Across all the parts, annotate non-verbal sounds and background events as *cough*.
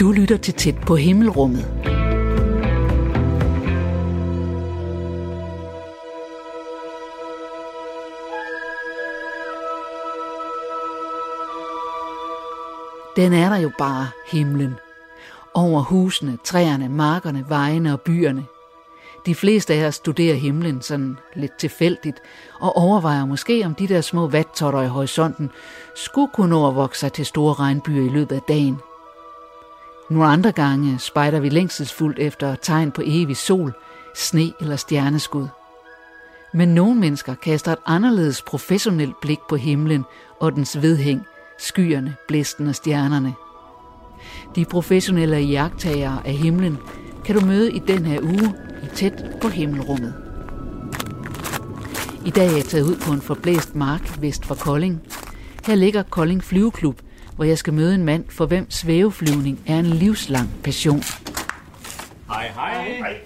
Du lytter til tæt på himmelrummet. Den er der jo bare, himlen. Over husene, træerne, markerne, vejene og byerne. De fleste af os studerer himlen sådan lidt tilfældigt og overvejer måske, om de der små vattotter i horisonten skulle kunne nå at vokse sig til store regnbyer i løbet af dagen. Nogle andre gange spejder vi længselsfuldt efter tegn på evig sol, sne eller stjerneskud. Men nogle mennesker kaster et anderledes professionelt blik på himlen og dens vedhæng, skyerne, blæsten og stjernerne. De professionelle jagttagere af himlen kan du møde i den her uge i tæt på himmelrummet. I dag er jeg taget ud på en forblæst mark vest for Kolding. Her ligger Kolding Flyveklub, hvor jeg skal møde en mand, for hvem svæveflyvning er en livslang passion. Hej, hej. hej.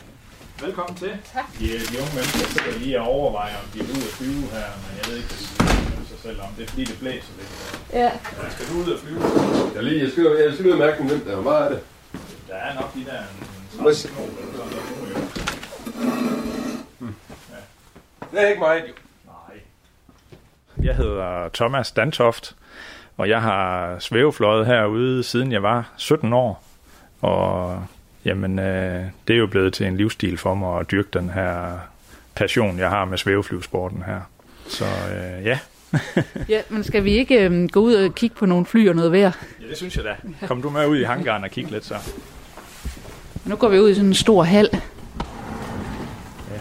Velkommen til. Tak. De, de unge mennesker sidder lige og overvejer, om de er ude at flyve her, men jeg ved ikke, hvad de sig selv om. Det er fordi, det blæser lidt. Ja. Men skal du ud og flyve? Jeg, lige, jeg, skal, jeg skal ud og mærke nemt der. Hvor meget er det? Der er nok de der en, en Må jeg se? 30 knop, eller sådan noget, jo. Det er ikke meget, jo. Nej. Jeg hedder Thomas Dantoft, og jeg har svævefløjet herude, siden jeg var 17 år. Og jamen, øh, det er jo blevet til en livsstil for mig at dyrke den her passion, jeg har med svæveflyvesporten her. Så øh, ja. *laughs* Ja, men skal vi ikke øhm, gå ud og kigge på nogle fly og noget vejr? ja, det synes jeg da. Kom du med ud i hangaren og kig lidt så. Nu går vi ud i sådan en stor hal. Ja.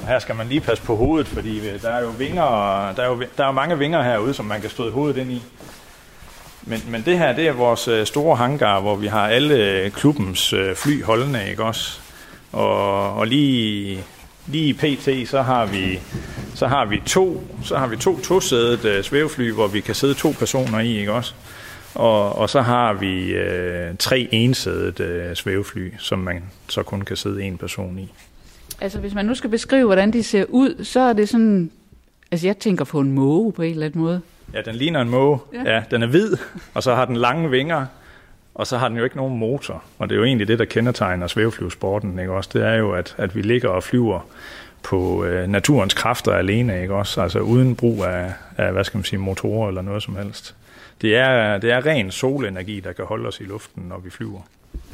Og her skal man lige passe på hovedet, fordi øh, der er jo vinger, og der er jo der er mange vinger herude, som man kan støde hovedet ind i. Men, men det her, det er vores øh, store hangar, hvor vi har alle øh, klubbens fly holdende, ikke også? Og, og lige, lige i PT, så har vi så har vi to, så har vi to tosædet svævefly, hvor vi kan sidde to personer i, ikke også? Og, og så har vi øh, tre ensædet øh, svævefly, som man så kun kan sidde en person i. Altså, hvis man nu skal beskrive, hvordan de ser ud, så er det sådan... Altså, jeg tænker på en måge på en eller anden måde. Ja, den ligner en måge. Ja. Ja. ja, den er hvid, og så har den lange vinger, og så har den jo ikke nogen motor. Og det er jo egentlig det, der kendetegner svæveflyvesporten, ikke også? Det er jo, at, at vi ligger og flyver på øh, naturens kræfter alene, ikke også? Altså uden brug af, af, hvad skal man sige, motorer eller noget som helst. Det er, det er ren solenergi, der kan holde os i luften, når vi flyver.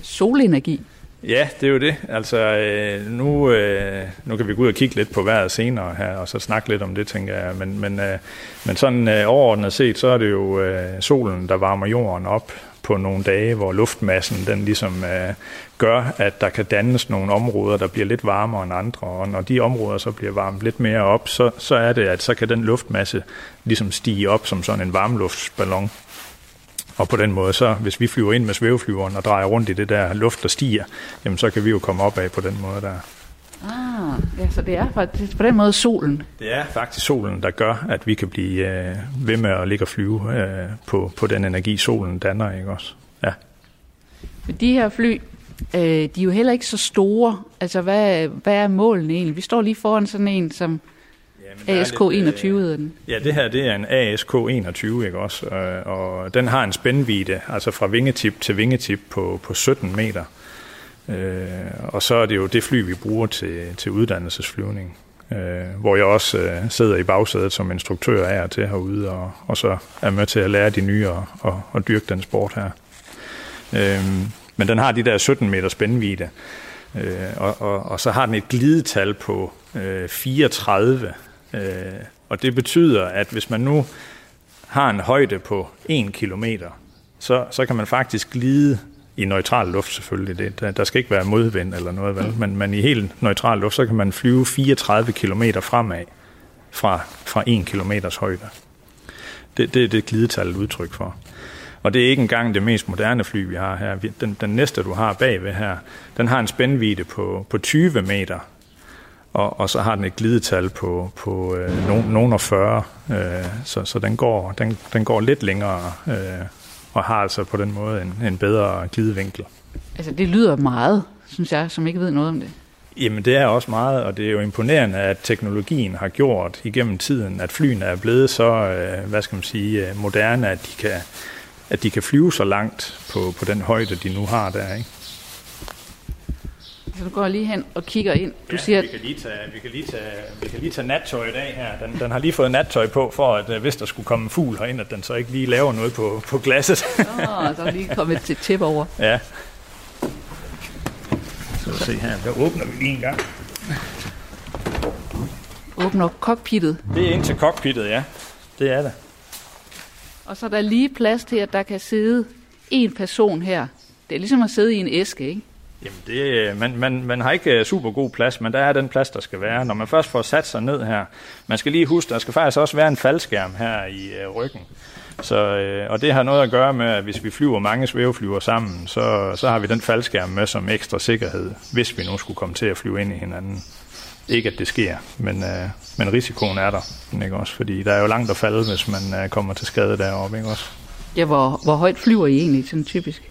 Solenergi. Ja, det er jo det. Altså, øh, nu, øh, nu kan vi gå ud og kigge lidt på vejret senere her, og så snakke lidt om det, tænker jeg. Men, men, øh, men sådan øh, overordnet set, så er det jo øh, solen, der varmer jorden op på nogle dage, hvor luftmassen den ligesom øh, gør, at der kan dannes nogle områder, der bliver lidt varmere end andre. Og når de områder så bliver varmet lidt mere op, så, så er det, at så kan den luftmasse ligesom stige op som sådan en varmluftsballon. Og på den måde, så hvis vi flyver ind med svæveflyveren og drejer rundt i det der luft, der stiger, jamen så kan vi jo komme op af på den måde der. Ah, ja, så det er faktisk på den måde solen. Det er faktisk solen, der gør, at vi kan blive øh, ved med at ligge og flyve øh, på, på den energi, solen danner, ikke også? Ja. De her fly, øh, de er jo heller ikke så store. Altså, hvad, hvad er målene egentlig? Vi står lige foran sådan en, som ASK 21 hedder den. Ja, det her det er en ASK 21, ikke også? Øh, Og den har en spændvidde, altså fra vingetip til vingetip på, på 17 meter. Øh, og så er det jo det fly, vi bruger til, til uddannelsesflyvning. Øh, hvor jeg også øh, sidder i bagsædet som instruktør af og til herude, og, og så er med til at lære de nye og, og, og dyrke den sport her. Øh, men den har de der 17 meter spændvidde, øh, og, og, og så har den et glidetal på øh, 34, øh, og det betyder, at hvis man nu har en højde på 1 kilometer, så, så kan man faktisk glide i neutral luft selvfølgelig. Det, der, der skal ikke være modvind eller noget, vel? Men, men i helt neutral luft, så kan man flyve 34 km fremad fra, fra 1 kilometers højde. Det, det er det glidetal et udtryk for. Og det er ikke engang det mest moderne fly, vi har her. Den, den næste, du har bagved her, den har en spændvidde på, på 20 meter, og, og så har den et glidetal på, på øh, nogen, nogen af 40, øh, så, så den, går, den, den går lidt længere, øh, og har altså på den måde en, en bedre glidevinkel. Altså, det lyder meget, synes jeg, som ikke ved noget om det. Jamen det er også meget, og det er jo imponerende, at teknologien har gjort igennem tiden, at flyene er blevet så, øh, hvad skal man sige, øh, moderne, at de kan, at de kan flyve så langt på, på den højde, de nu har der. Ikke? Så du går lige hen og kigger ind. Du ja, siger, vi kan lige tage, vi kan lige tage, vi kan lige tage nattøjet af her. Den, den har lige fået nattøj på, for at øh, hvis der skulle komme en fugl herind, at den så ikke lige laver noget på, på glasset. Åh, der er lige kommet til tip over. ja. Så se her, der åbner vi lige en gang. Åbner cockpittet, Det er ind til cockpittet, ja. Det er det og så er der lige plads til, at der kan sidde en person her. Det er ligesom at sidde i en æske, ikke? Jamen, det, øh, man, man, man har ikke øh, super god plads, men der er den plads, der skal være. Når man først får sat sig ned her, man skal lige huske, der skal faktisk også være en faldskærm her i øh, ryggen. Så, øh, og det har noget at gøre med, at hvis vi flyver mange svæveflyver sammen, så, så har vi den faldskærm med som ekstra sikkerhed, hvis vi nu skulle komme til at flyve ind i hinanden. Ikke at det sker, men, øh, men risikoen er der, ikke også? Fordi der er jo langt at falde, hvis man øh, kommer til skade deroppe, ikke også? Ja, hvor, hvor højt flyver I egentlig sådan typisk?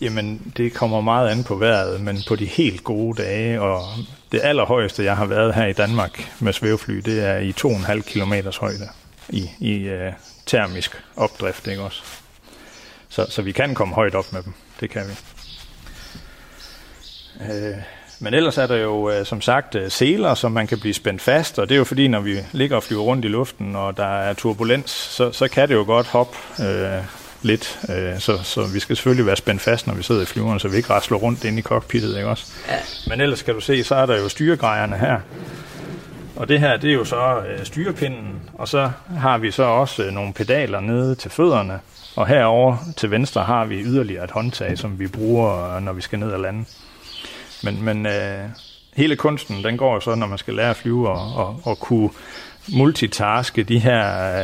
Jamen, det kommer meget an på vejret, men på de helt gode dage, og det allerhøjeste, jeg har været her i Danmark med svævefly, det er i 2,5 km højde i, i uh, termisk opdrift, ikke også? Så, så vi kan komme højt op med dem, det kan vi. Uh, men ellers er der jo uh, som sagt uh, seler, som man kan blive spændt fast, og det er jo fordi, når vi ligger og flyver rundt i luften, og der er turbulens, så, så kan det jo godt hoppe uh, lidt. Øh, så, så vi skal selvfølgelig være spændt fast, når vi sidder i flyveren, så vi ikke rasler rundt inde i cockpittet, ikke også? Ja. Men ellers kan du se, så er der jo styregrejerne her. Og det her, det er jo så øh, styrepinden, og så har vi så også øh, nogle pedaler nede til fødderne, og herover til venstre har vi yderligere et håndtag, som vi bruger, når vi skal ned og lande. Men, men øh, hele kunsten, den går så, når man skal lære at flyve og, og, og kunne multitaske de her,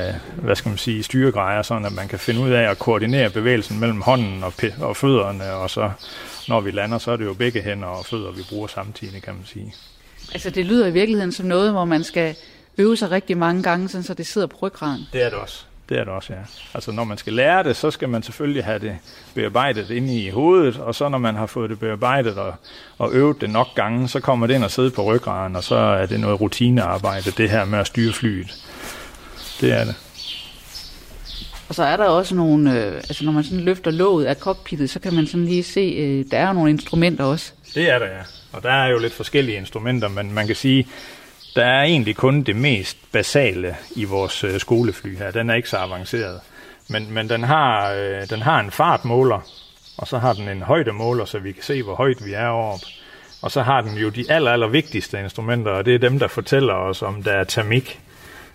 øh, hvad skal man sige, styregrejer, sådan at man kan finde ud af at koordinere bevægelsen mellem hånden og, og fødderne, og så når vi lander, så er det jo begge hænder og fødder, vi bruger samtidig, kan man sige. Altså, det lyder i virkeligheden som noget, hvor man skal øve sig rigtig mange gange, sådan, så det sidder på ryggraden. Det er det også. Det er det også, ja. Altså når man skal lære det, så skal man selvfølgelig have det bearbejdet inde i hovedet, og så når man har fået det bearbejdet og, og øvet det nok gange, så kommer det ind og sidde på ryggraden, og så er det noget rutinearbejde, det her med at styre flyet. Det er det. Og så er der også nogle, øh, altså når man sådan løfter låget af cockpittet, så kan man sådan lige se, øh, der er nogle instrumenter også. Det er der, ja. Og der er jo lidt forskellige instrumenter, men man kan sige, der er egentlig kun det mest basale i vores øh, skolefly her. Den er ikke så avanceret. Men, men den, har, øh, den har en fartmåler, og så har den en højdemåler, så vi kan se, hvor højt vi er oppe. Og så har den jo de aller, aller vigtigste instrumenter, og det er dem, der fortæller os, om der er termik,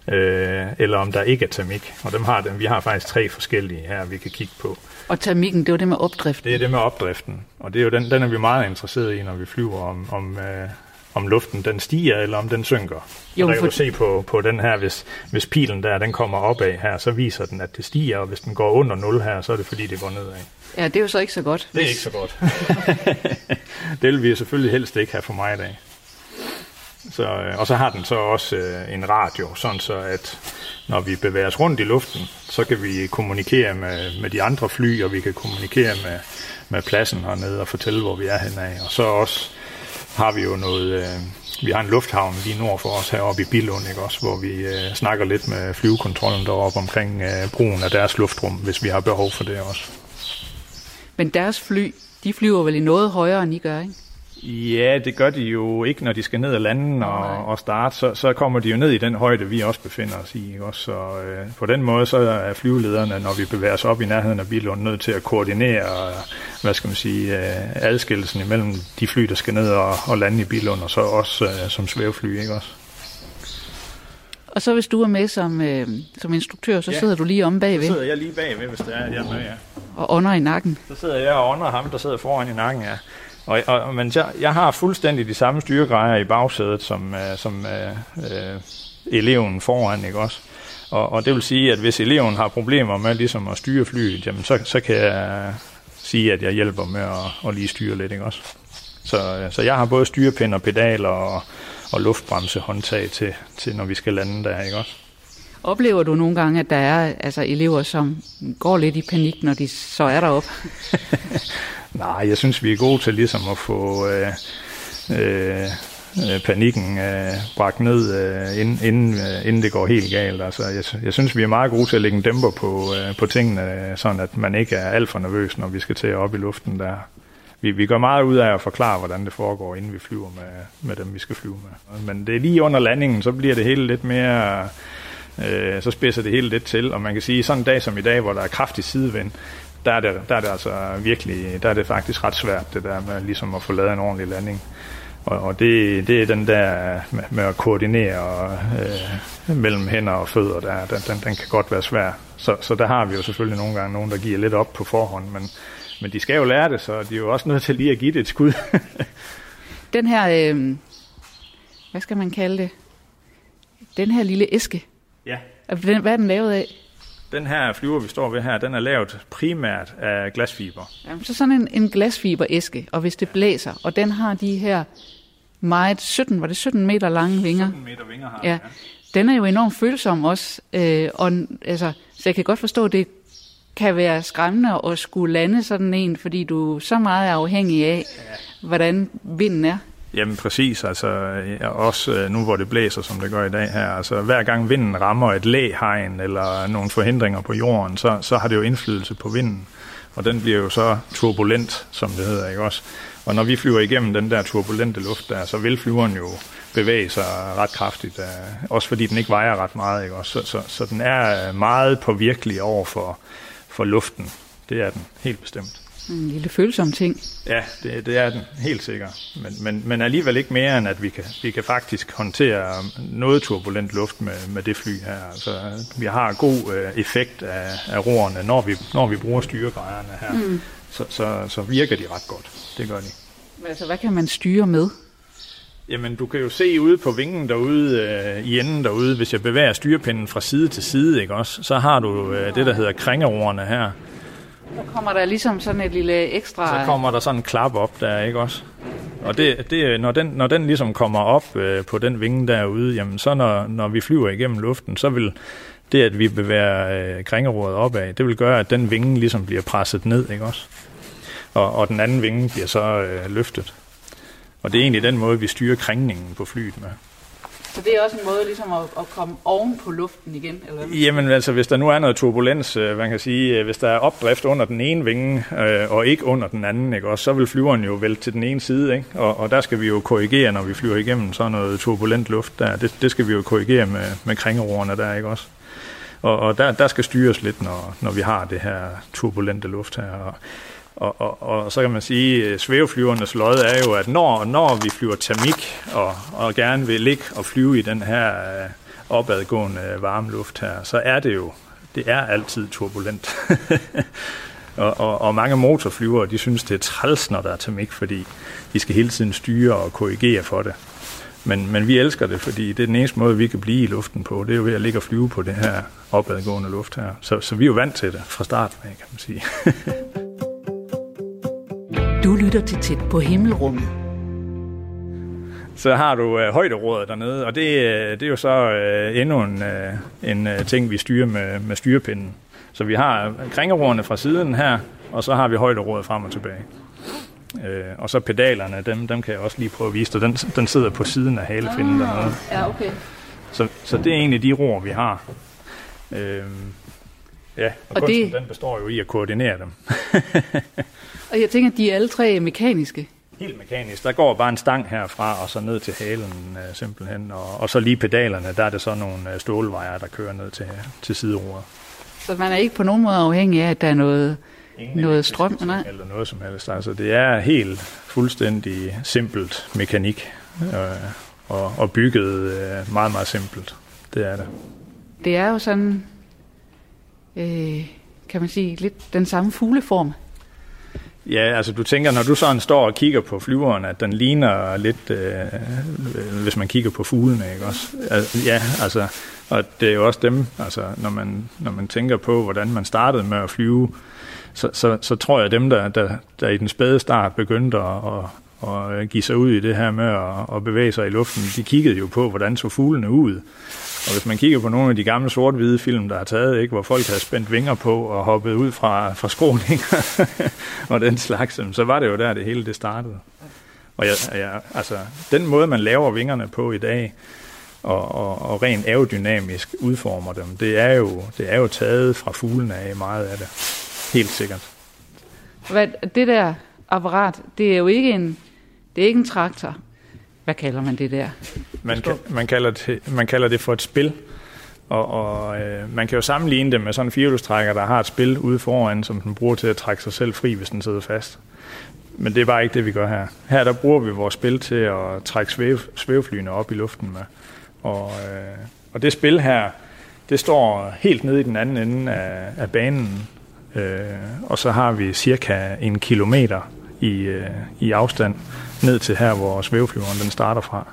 øh, eller om der ikke er termik. Og dem har dem. Vi har faktisk tre forskellige her, vi kan kigge på. Og termikken, det var det med opdriften? Det er det med opdriften, og det er jo den, den er vi meget interesseret i, når vi flyver om, om øh, om luften den stiger, eller om den synker. Jo, og der kan for... du se på, på den her, hvis, hvis pilen der, den kommer opad her, så viser den, at det stiger, og hvis den går under 0 her, så er det fordi, det går nedad. Ja, det er jo så ikke så godt. Det er hvis... ikke så godt. *laughs* det vil vi selvfølgelig helst ikke have for mig i dag. Så, øh, og så har den så også øh, en radio, sådan så at når vi bevæger os rundt i luften, så kan vi kommunikere med, med de andre fly, og vi kan kommunikere med, med pladsen hernede og fortælle, hvor vi er henad. Og så også har vi jo noget... Øh, vi har en lufthavn lige nord for os heroppe i Bilund, ikke også, hvor vi øh, snakker lidt med flyvekontrollen deroppe omkring øh, brugen af deres luftrum, hvis vi har behov for det også. Men deres fly, de flyver vel i noget højere, end I gør, ikke? Ja, det gør de jo ikke, når de skal ned og lande og, og starte. Så, så kommer de jo ned i den højde, vi også befinder os i. Ikke? Også, så øh, på den måde så er flyvelederne, når vi bevæger os op i nærheden af Bilund, nødt til at koordinere hvad skal man sige, øh, adskillelsen imellem de fly, der skal ned og, og lande i Bilund, og så også øh, som svævefly. Ikke også? Og så hvis du er med som, øh, som instruktør, så ja. sidder du lige om bagved. Så sidder jeg lige bagved, hvis det er, at jeg er med, ja. Og ånder i nakken. Så sidder jeg og ånder ham, der sidder foran i nakken, ja. Og, og, men jeg, jeg har fuldstændig de samme styregrejer i bagsædet, som, uh, som uh, uh, eleven foran, ikke også? Og, og det vil sige, at hvis eleven har problemer med ligesom at styre flyet, jamen så, så kan jeg sige, at jeg hjælper med at, at lige styre lidt, ikke også? Så, så jeg har både styrepind og pedaler og, og luftbremse håndtag til, til, når vi skal lande der, ikke også? Oplever du nogle gange, at der er altså, elever, som går lidt i panik, når de så er deroppe? *laughs* Nej, jeg synes, vi er gode til ligesom at få, øh, øh, øh, panikken øh, bragt ned, øh, inden, inden, øh, inden det går helt galt. Altså, jeg, jeg synes, vi er meget gode til at lægge en dæmper på, øh, på tingene, sådan at man ikke er alt for nervøs, når vi skal til op i luften der. Vi, vi gør meget ud af at forklare, hvordan det foregår, inden vi flyver med, med dem, vi skal flyve med. Men det er lige under landingen, så bliver det hele lidt mere... Øh, så spidser det hele lidt til, og man kan sige, sådan en dag som i dag, hvor der er kraftig sidevind, der er det, der er det altså virkelig, der er det faktisk ret svært, det der med ligesom at få lavet en ordentlig landing. Og, og det, det er den der med, med at koordinere øh, mellem hænder og fødder, der, den, den, den kan godt være svær. Så, så der har vi jo selvfølgelig nogle gange nogen, der giver lidt op på forhånd, men, men de skal jo lære det, så de er jo også nødt til lige at give det et skud. *laughs* den her, øh, hvad skal man kalde det? Den her lille æske. Ja. Hvad er den lavet af? Den her flyver, vi står ved her, den er lavet primært af glasfiber. Jamen, så sådan en, en glasfiberæske, og hvis det blæser, og den har de her meget 17, var det 17 meter lange vinger? 17 meter vinger har ja. den, ja. Den er jo enormt følsom også, øh, og altså, så jeg kan godt forstå, at det kan være skræmmende at skulle lande sådan en, fordi du er så meget afhængig af, ja. hvordan vinden er. Jamen præcis, altså også øh, nu hvor det blæser, som det gør i dag her, altså hver gang vinden rammer et læhegn eller nogle forhindringer på jorden, så, så har det jo indflydelse på vinden, og den bliver jo så turbulent, som det hedder, ikke også? Og når vi flyver igennem den der turbulente luft der, så vil flyveren jo bevæge sig ret kraftigt, øh, også fordi den ikke vejer ret meget, ikke også? Så, så, så den er meget påvirkelig over for, for luften. Det er den, helt bestemt. En lille følsom ting. Ja, det, det er den, helt sikkert. Men, men, men alligevel ikke mere, end at vi kan, vi kan faktisk håndtere noget turbulent luft med, med det fly her. Altså, vi har god øh, effekt af, af roerne, når vi, når vi bruger styregrejerne her. Mm. Så, så, så virker de ret godt. Det gør de. Altså, hvad kan man styre med? Jamen, du kan jo se ude på vingen derude, øh, i enden derude, hvis jeg bevæger styrepinden fra side til side, ikke også, så har du øh, det, der hedder krængerorerne her. Så kommer der ligesom sådan et lille ekstra... Så kommer der sådan en klap op der, ikke også? Og det, det, når, den, når den ligesom kommer op øh, på den vinge derude, jamen så når, når vi flyver igennem luften, så vil det, at vi bevæger øh, kringerådet opad, det vil gøre, at den vinge ligesom bliver presset ned, ikke også? Og, og den anden vinge bliver så øh, løftet. Og det er egentlig den måde, vi styrer kringningen på flyet med. Så det er også en måde ligesom at, at komme oven på luften igen? Eller hvad? Jamen altså, hvis der nu er noget turbulens, øh, man kan sige, øh, hvis der er opdrift under den ene vinge, øh, og ikke under den anden, ikke, også, så vil flyveren jo vælte til den ene side, ikke? Og, og der skal vi jo korrigere, når vi flyver igennem sådan noget turbulent luft der. Det, det skal vi jo korrigere med, med krængeroerne der, ikke også? Og, og der, der skal styres lidt, når, når vi har det her turbulente luft her. Og, og, og, og så kan man sige, at svæveflyvernes lod er jo, at når, når vi flyver termik og, og gerne vil ligge og flyve i den her øh, opadgående øh, varme luft her, så er det jo, det er altid turbulent. *laughs* og, og, og mange motorflyvere, de synes, det er træls, når der er termik, fordi de skal hele tiden styre og korrigere for det. Men, men vi elsker det, fordi det er den eneste måde, vi kan blive i luften på. Det er jo ved at ligge og flyve på det her opadgående luft her. Så, så vi er jo vant til det fra start af, kan man sige. *laughs* Du lytter til tæt på himmelrummet. Så har du øh, højderådet dernede, og det, øh, det er jo så øh, endnu en, øh, en øh, ting, vi styrer med, med styrepinden. Så vi har kringerådene fra siden her, og så har vi højderådet frem og tilbage. Øh, og så pedalerne, dem, dem kan jeg også lige prøve at vise dig. Den, den sidder på siden af halefinden ah, dernede. Ja, okay. Så, så det er egentlig de roer, vi har. Øh, ja, og, og kunsten, det... den består jo i at koordinere dem. *laughs* Og jeg tænker, at de er alle tre mekaniske. Helt mekanisk. Der går bare en stang herfra og så ned til halen øh, simpelthen. Og, og så lige pedalerne, der er det så nogle øh, stålvejer, der kører ned til, til sideroret. Så man er ikke på nogen måde afhængig af, at der er noget, noget strøm? Nej. Eller noget som helst. Altså, det er helt fuldstændig simpelt mekanik. Øh, og, og bygget øh, meget, meget simpelt. Det er det. Det er jo sådan, øh, kan man sige, lidt den samme fugleform. Ja, altså du tænker, når du sådan står og kigger på flyveren, at den ligner lidt, øh, øh hvis man kigger på fuglene, ikke også? Altså, ja, altså, og det er jo også dem, altså når man, når man tænker på, hvordan man startede med at flyve, så, så, så tror jeg, dem, der, der, der i den spæde start begyndte at, at, at give sig ud i det her med at, at bevæge sig i luften, de kiggede jo på, hvordan så fuglene ud. Og hvis man kigger på nogle af de gamle sort-hvide film, der er taget, ikke, hvor folk havde spændt vinger på og hoppet ud fra, fra skråninger *laughs* og den slags, så var det jo der, det hele det startede. Og jeg, jeg, altså, den måde, man laver vingerne på i dag, og, og, og rent aerodynamisk udformer dem, det er, jo, det er jo taget fra fuglene af meget af det. Helt sikkert. Hvad, det der apparat, det er jo ikke en, det er ikke en traktor. Hvad kalder man det der? Man, man, kalder, det, man kalder det for et spil, og, og øh, man kan jo sammenligne det med sådan en firehjulstrækker, der har et spil ude foran, som den bruger til at trække sig selv fri, hvis den sidder fast. Men det er bare ikke det, vi gør her. Her der bruger vi vores spil til at trække svæv, svæveflyene op i luften med. Og, øh, og det spil her, det står helt nede i den anden ende af, af banen, øh, og så har vi cirka en kilometer i, øh, i afstand ned til her, hvor svæveflyveren den starter fra.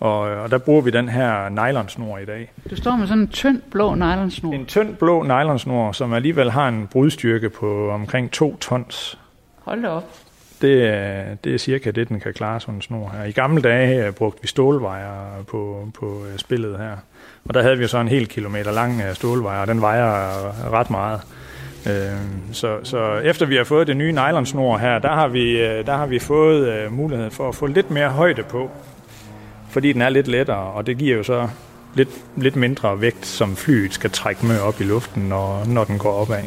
Og, og der bruger vi den her nylonsnor i dag. Du står med sådan en tynd blå nylonsnor. En tynd blå nylonsnor, som alligevel har en brudstyrke på omkring 2 tons. Hold da op. Det er, det er cirka det, den kan klare sådan en snor her. I gamle dage uh, brugte vi stålvejer på, på uh, spillet her. Og der havde vi så en hel kilometer lang uh, stålvejer, og den vejer ret meget. Uh, så, så efter vi har fået det nye nylonsnor her, der har vi, uh, der har vi fået uh, mulighed for at få lidt mere højde på fordi den er lidt lettere, og det giver jo så lidt, lidt mindre vægt, som flyet skal trække med op i luften, når, når den går opad.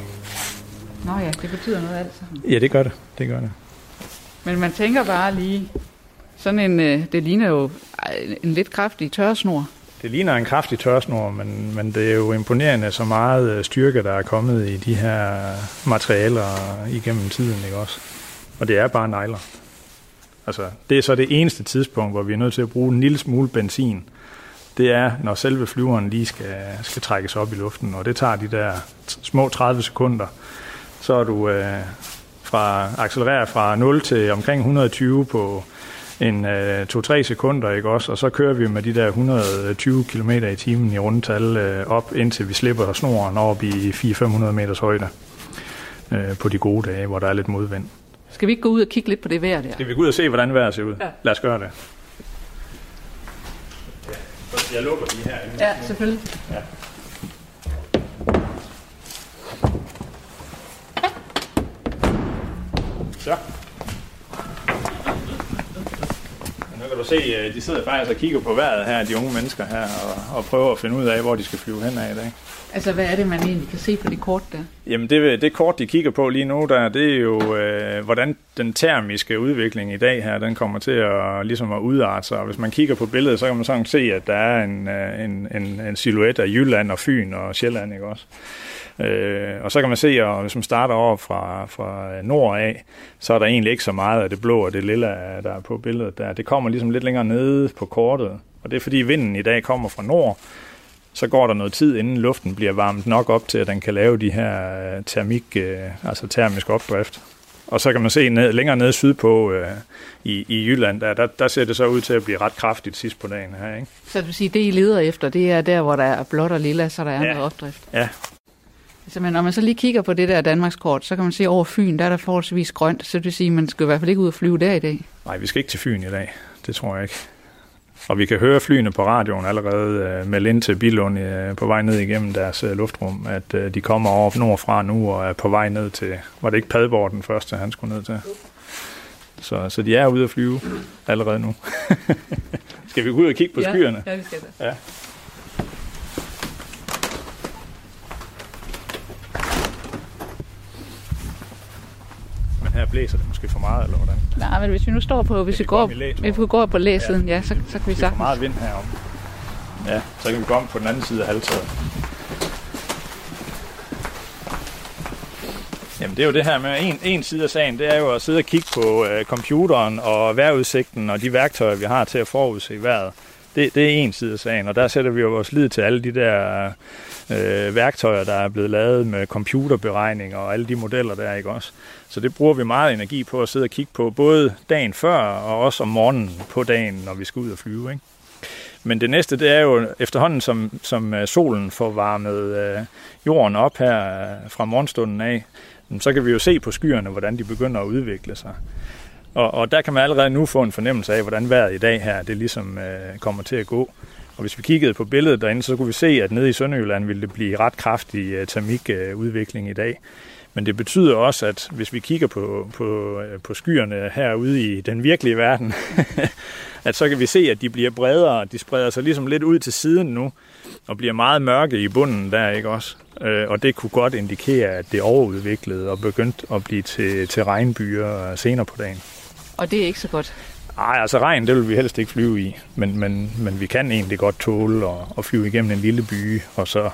Nå ja, det betyder noget alt sammen. Ja, det gør det. det gør det. Men man tænker bare lige, sådan en, øh, det ligner jo en lidt kraftig tørresnor. Det ligner en kraftig tørsnor, men, men det er jo imponerende så meget øh, styrke, der er kommet i de her materialer igennem tiden, ikke også? Og det er bare negler. Altså, det er så det eneste tidspunkt, hvor vi er nødt til at bruge en lille smule benzin. Det er, når selve flyveren lige skal, skal trækkes op i luften, og det tager de der små 30 sekunder. Så er du øh, fra accelererer fra 0 til omkring 120 på en øh, 2-3 sekunder, ikke også? Og så kører vi med de der 120 km i timen i rundtal øh, op, indtil vi slipper snoren op i 400-500 meters højde øh, på de gode dage, hvor der er lidt modvind. Skal vi ikke gå ud og kigge lidt på det vejr der? Skal vi gå ud og se, hvordan vejret ser ud? Ja. Lad os gøre det. Ja, jeg lukker lige her. Ja, selvfølgelig. Ja. Så. Nu kan du se, øh, de sidder faktisk og kigger på vejret her, de unge mennesker her, og, og prøver at finde ud af, hvor de skal flyve hen af i dag. Altså, hvad er det, man egentlig kan se på det kort der? Jamen, det, det kort, de kigger på lige nu, der, det er jo, øh, hvordan den termiske udvikling i dag her, den kommer til at, ligesom at udarte sig. Og hvis man kigger på billedet, så kan man sådan se, at der er en, øh, en, en, en silhuet af Jylland og Fyn og Sjælland, ikke også? Øh, og så kan man se, at hvis man starter over fra, fra nord af, så er der egentlig ikke så meget af det blå og det lille, der er på billedet der. Det kommer ligesom lidt længere nede på kortet, og det er fordi vinden i dag kommer fra nord, så går der noget tid, inden luften bliver varmet nok op til, at den kan lave de her øh, termik, øh, altså termisk opdrift. Og så kan man se ned, længere nede sydpå øh, i, i Jylland, der, der, der ser det så ud til at blive ret kraftigt sidst på dagen her. Ikke? Så du siger, det I leder efter, det er der, hvor der er blåt og lilla, så der er ja. noget opdrift? Ja. Altså, men når man så lige kigger på det der Danmarkskort, så kan man se over Fyn, der er der forholdsvis grønt, så det vil sige, at man skal i hvert fald ikke ud og flyve der i dag. Nej, vi skal ikke til Fyn i dag. Det tror jeg ikke. Og vi kan høre flyene på radioen allerede uh, melde ind til Bilund uh, på vej ned igennem deres uh, luftrum, at de kommer over nordfra nu og er på vej ned til, var det ikke Padborg den første, han skulle ned til? Så, så de er ude at flyve allerede nu. *laughs* skal vi gå ud og kigge på ja, skyerne? Ja, vi skal det. Ja. Her blæser det måske for meget, eller hvordan? Nej, men hvis vi nu står på, hvis vi, går, hvis vi går på læsiden, ja, ja så, så kan vi sagtens. Det er meget vind herom. Ja, så kan vi gå om på den anden side af halvtaget. Jamen det er jo det her med, en, en side af sagen, det er jo at sidde og kigge på øh, computeren og vejrudsigten og de værktøjer, vi har til at forudse vejret. Det, det er en side af sagen, og der sætter vi jo vores lid til alle de der øh, værktøjer, der er blevet lavet med computerberegning og alle de modeller der, ikke også? Så det bruger vi meget energi på at sidde og kigge på, både dagen før og også om morgenen på dagen, når vi skal ud og flyve, ikke? Men det næste, det er jo efterhånden, som, som øh, solen får varmet øh, jorden op her øh, fra morgenstunden af, så kan vi jo se på skyerne, hvordan de begynder at udvikle sig. Og, og der kan man allerede nu få en fornemmelse af, hvordan vejret i dag her, det ligesom øh, kommer til at gå. Og hvis vi kiggede på billedet derinde, så kunne vi se, at nede i Sønderjylland ville det blive ret kraftig øh, termikudvikling øh, i dag. Men det betyder også, at hvis vi kigger på, på, øh, på skyerne herude i den virkelige verden, *laughs* at så kan vi se, at de bliver bredere. De spreder sig ligesom lidt ud til siden nu, og bliver meget mørke i bunden der, ikke også? Øh, og det kunne godt indikere, at det overudviklede og begyndte at blive til, til regnbyer øh, senere på dagen. Og det er ikke så godt? Nej, altså regn, det vil vi helst ikke flyve i, men, men, men vi kan egentlig godt tåle at, at flyve igennem en lille by, og så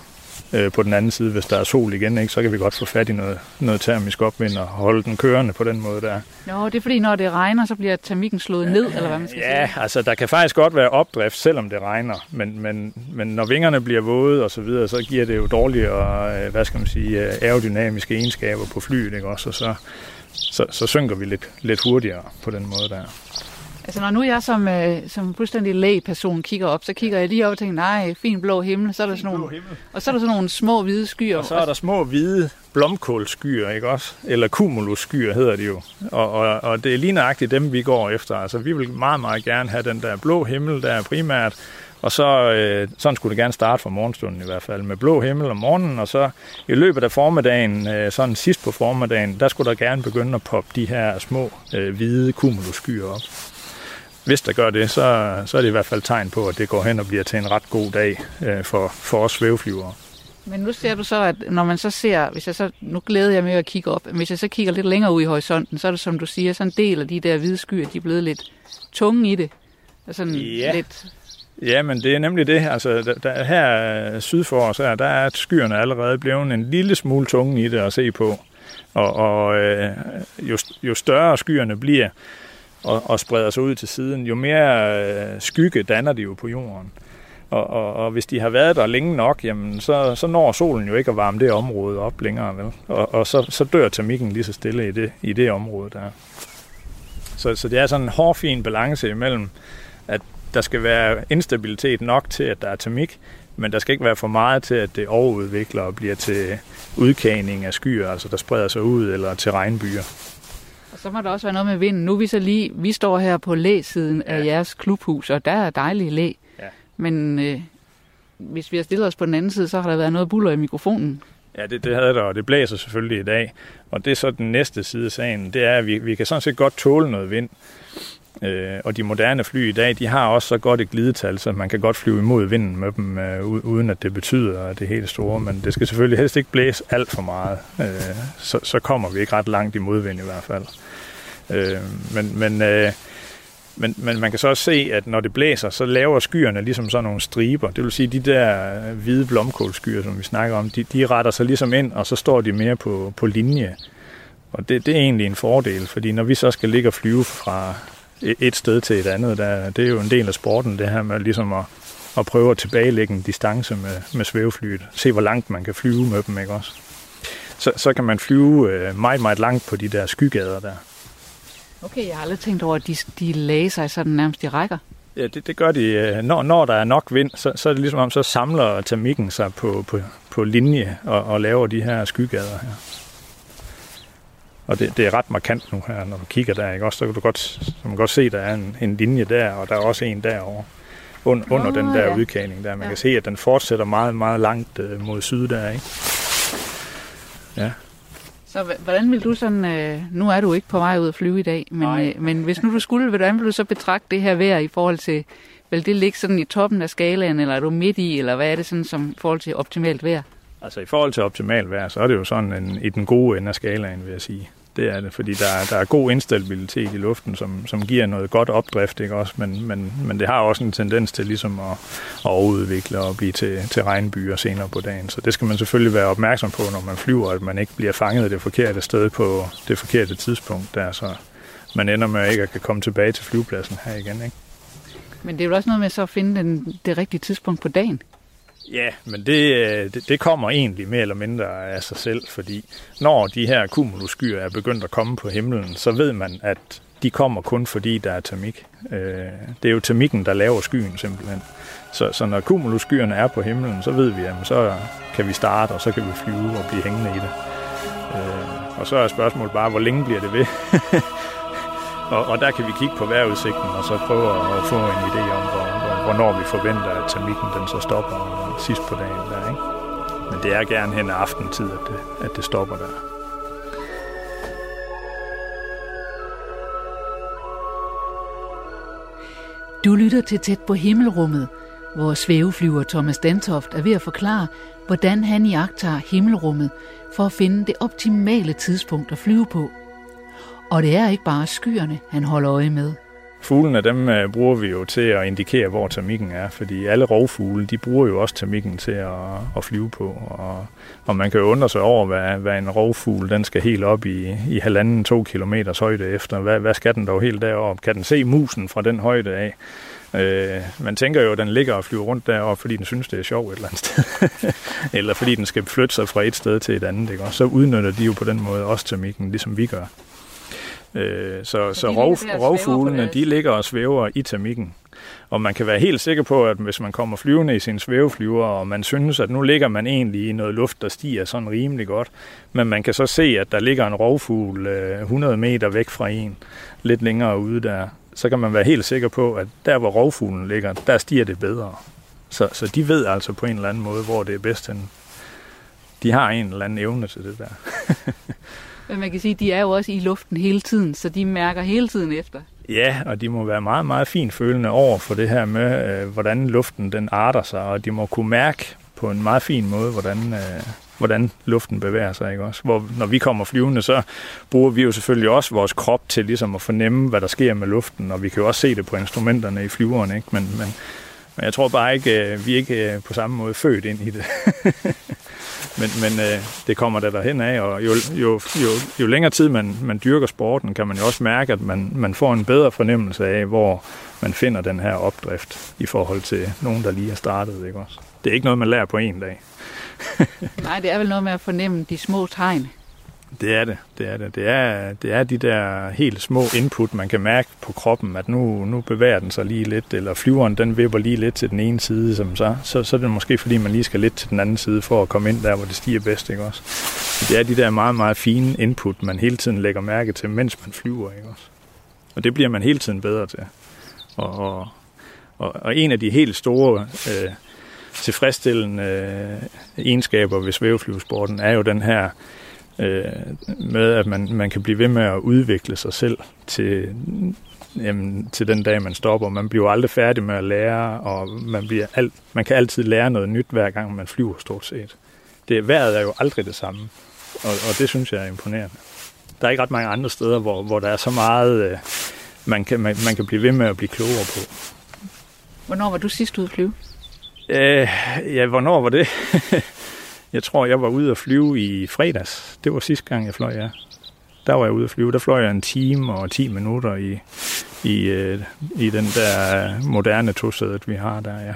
øh, på den anden side, hvis der er sol igen, ikke, så kan vi godt få fat i noget, noget termisk opvind og holde den kørende på den måde der. Nå, det er fordi, når det regner, så bliver termikken slået ned, eller hvad man skal ja, sige? Ja, altså der kan faktisk godt være opdrift, selvom det regner, men, men, men når vingerne bliver våde og så videre, så giver det jo dårligere, øh, hvad skal man sige, øh, aerodynamiske egenskaber på flyet, ikke også, og så, så, så synker vi lidt, lidt hurtigere på den måde der. Altså når nu jeg som, øh, som fuldstændig lægperson kigger op, så kigger jeg lige op og tænker, nej, fin blå himmel, så er der sådan nogle, og så er der sådan nogle små hvide skyer. Og så er der små hvide blomkålskyer, ikke også? Eller cumulusskyer hedder de jo. Og, og, og det er lige nøjagtigt dem, vi går efter. Altså vi vil meget, meget gerne have den der blå himmel, der er primært, og så øh, sådan skulle det gerne starte fra morgenstunden i hvert fald, med blå himmel om morgenen, og så i løbet af formiddagen, øh, sådan sidst på formiddagen, der skulle der gerne begynde at poppe de her små øh, hvide cumulusskyer op hvis der gør det, så, så er det i hvert fald tegn på, at det går hen og bliver til en ret god dag øh, for, for os svæveflyvere. Men nu ser du så, at når man så ser, hvis jeg så, nu glæder jeg mig at kigge op, men hvis jeg så kigger lidt længere ud i horisonten, så er det som du siger, så en del af de der hvide skyer, de er blevet lidt tunge i det. Og sådan ja. lidt... Ja, men det er nemlig det. Altså, der, der, her øh, syd for os her, der er skyerne allerede blevet en lille smule tunge i det at se på. Og, og øh, jo, jo større skyerne bliver, og, og spreder sig ud til siden, jo mere øh, skygge danner de jo på jorden. Og, og, og hvis de har været der længe nok, jamen, så, så når solen jo ikke at varme det område op længere. Vel? Og, og så, så dør termikken lige så stille i det, i det område der. Så, så det er sådan en hårfin balance imellem, at der skal være instabilitet nok til, at der er termik, men der skal ikke være for meget til, at det overudvikler og bliver til udkagning af skyer, altså der spreder sig ud, eller til regnbyer. Og så må der også være noget med vinden. Nu er vi så lige, vi står her på læsiden ja. af jeres klubhus, og der er dejlige læ. Ja. Men øh, hvis vi har stillet os på den anden side, så har der været noget buller i mikrofonen. Ja, det, det havde der, og det blæser selvfølgelig i dag. Og det er så den næste side af sagen, det er, at vi, vi kan sådan set godt tåle noget vind. Øh, og de moderne fly i dag, de har også så godt et glidetal, så man kan godt flyve imod vinden med dem, øh, uden at det betyder, at det er helt store. Men det skal selvfølgelig helst ikke blæse alt for meget. Øh, så, så kommer vi ikke ret langt i modvind i hvert fald. Øh, men, men, øh, men, men man kan så også se, at når det blæser, så laver skyerne ligesom sådan nogle striber. Det vil sige, de der øh, hvide blomkålskyer, som vi snakker om, de, de retter sig ligesom ind, og så står de mere på, på linje. Og det, det er egentlig en fordel, fordi når vi så skal ligge og flyve fra et sted til et andet, der, det er jo en del af sporten, det her med ligesom at, at prøve at tilbagelægge en distance med, med svæveflyet. Se, hvor langt man kan flyve med dem, ikke også? Så, så kan man flyve øh, meget, meget langt på de der skygader der. Okay, jeg har aldrig tænkt over, at de, de lagde sig sådan nærmest i rækker. Ja, det, det gør de. Øh, når, når der er nok vind, så, så er det ligesom om, så samler termikken sig på, på, på linje og, og laver de her skygader her. Og det, det er ret markant nu her, når du kigger der, ikke? Også, så kan du godt, så man godt se, at der er en, en linje der, og der er også en derovre under, oh, under den der ja. udkagning der. Man ja. kan se, at den fortsætter meget, meget langt øh, mod syd der, ikke? Ja. Så hvordan vil du sådan, øh, nu er du ikke på vej ud at flyve i dag, men, øh, men hvis nu du skulle, hvordan vil du så betragte det her vejr i forhold til, vil det ligge sådan i toppen af skalaen, eller er du midt i, eller hvad er det sådan som i forhold til optimalt vejr? Altså i forhold til optimalt vejr, så er det jo sådan en, i den gode ende af skalaen, vil jeg sige. Det er det, fordi der, der er god instabilitet i luften, som, som giver noget godt opdrift, ikke også? Men, men, men det har også en tendens til ligesom at, at udvikle og blive til, til regnbyer senere på dagen. Så det skal man selvfølgelig være opmærksom på, når man flyver, at man ikke bliver fanget det forkerte sted på det forkerte tidspunkt, der så man ender med ikke at kan komme tilbage til flyvepladsen her igen, ikke? Men det er jo også noget med så at finde den, det rigtige tidspunkt på dagen. Ja, men det, øh, det, det kommer egentlig mere eller mindre af sig selv, fordi når de her cumulusskyer er begyndt at komme på himlen, så ved man, at de kommer kun fordi der er termik. Øh, det er jo termikken, der laver skyen simpelthen. Så, så når cumulusskyerne er på himlen, så ved vi, at så kan vi starte, og så kan vi flyve og blive hængende i det. Øh, og så er spørgsmålet bare, hvor længe bliver det ved? *laughs* Og, og der kan vi kigge på vejrudsigten, og så prøve at få en idé om, hvor, hvornår vi forventer, at termitten den så stopper sidst på dagen. Der, ikke? Men det er gerne hen ad aftentid, at det, at det stopper der. Du lytter til Tæt på himmelrummet, hvor svæveflyver Thomas Dantoft er ved at forklare, hvordan han jagter himmelrummet for at finde det optimale tidspunkt at flyve på. Og det er ikke bare skyerne, han holder øje med. Fuglene, dem øh, bruger vi jo til at indikere, hvor termikken er, fordi alle rovfugle, de bruger jo også termikken til at, at flyve på, og, og man kan jo undre sig over, hvad, hvad en rovfugl, den skal helt op i, i halvanden, to kilometers højde efter. Hvad, hvad skal den dog helt derop? Kan den se musen fra den højde af? Øh, man tænker jo, at den ligger og flyver rundt deroppe, fordi den synes, det er sjovt et eller andet sted. *laughs* eller fordi den skal flytte sig fra et sted til et andet. Ikke? Og så udnytter de jo på den måde også termikken, ligesom vi gør. Øh, så så, så rov, rovfuglene, de ligger og svæver i termikken. Og man kan være helt sikker på, at hvis man kommer flyvende i sin svæveflyver, og man synes, at nu ligger man egentlig i noget luft, der stiger sådan rimelig godt, men man kan så se, at der ligger en rovfugl 100 øh, meter væk fra en, lidt længere ude der, så kan man være helt sikker på, at der, hvor rovfuglen ligger, der stiger det bedre. Så, så de ved altså på en eller anden måde, hvor det er bedst hen. De har en eller anden evne til det der. *laughs* Men man kan sige, at de er jo også i luften hele tiden, så de mærker hele tiden efter. Ja, og de må være meget, meget fint følende over for det her med, øh, hvordan luften den arter sig, og de må kunne mærke på en meget fin måde, hvordan, øh, hvordan luften bevæger sig. Ikke også? Hvor, når vi kommer flyvende, så bruger vi jo selvfølgelig også vores krop til ligesom at fornemme, hvad der sker med luften, og vi kan jo også se det på instrumenterne i flyveren, ikke? Men, men, men jeg tror bare ikke, øh, vi er ikke øh, på samme måde født ind i det. *laughs* men men øh, det kommer der derhen af, og jo, jo, jo, jo længere tid man, man dyrker sporten, kan man jo også mærke, at man, man får en bedre fornemmelse af, hvor man finder den her opdrift i forhold til nogen, der lige har startet. Ikke også? Det er ikke noget, man lærer på en dag. *laughs* Nej, det er vel noget med at fornemme de små tegn. Det er det. Det er, det. Det, er, det er de der helt små input, man kan mærke på kroppen, at nu, nu bevæger den sig lige lidt, eller flyveren den vipper lige lidt til den ene side, som så, så, så er det måske fordi, man lige skal lidt til den anden side for at komme ind der, hvor det stiger bedst. Ikke også? Det er de der meget, meget fine input, man hele tiden lægger mærke til, mens man flyver. Ikke også? Og det bliver man hele tiden bedre til. Og, og, og, og en af de helt store øh, tilfredsstillende øh, egenskaber ved svæveflyvesporten er jo den her øh, med, at man, man kan blive ved med at udvikle sig selv til, jamen, til den dag, man stopper. Man bliver aldrig færdig med at lære, og man, bliver alt, man kan altid lære noget nyt, hver gang man flyver stort set. Det, vejret er jo aldrig det samme, og, og det synes jeg er imponerende. Der er ikke ret mange andre steder, hvor, hvor der er så meget, øh, man, kan, man, man kan blive ved med at blive klogere på. Hvornår var du sidst ude at flyve? Øh, ja, hvornår var det? *laughs* Jeg tror, jeg var ude at flyve i fredags. Det var sidste gang, jeg fløj, ja. Der var jeg ude at flyve. Der fløj jeg en time og 10 minutter i, i, øh, i den der moderne tosædet, vi har der, ja.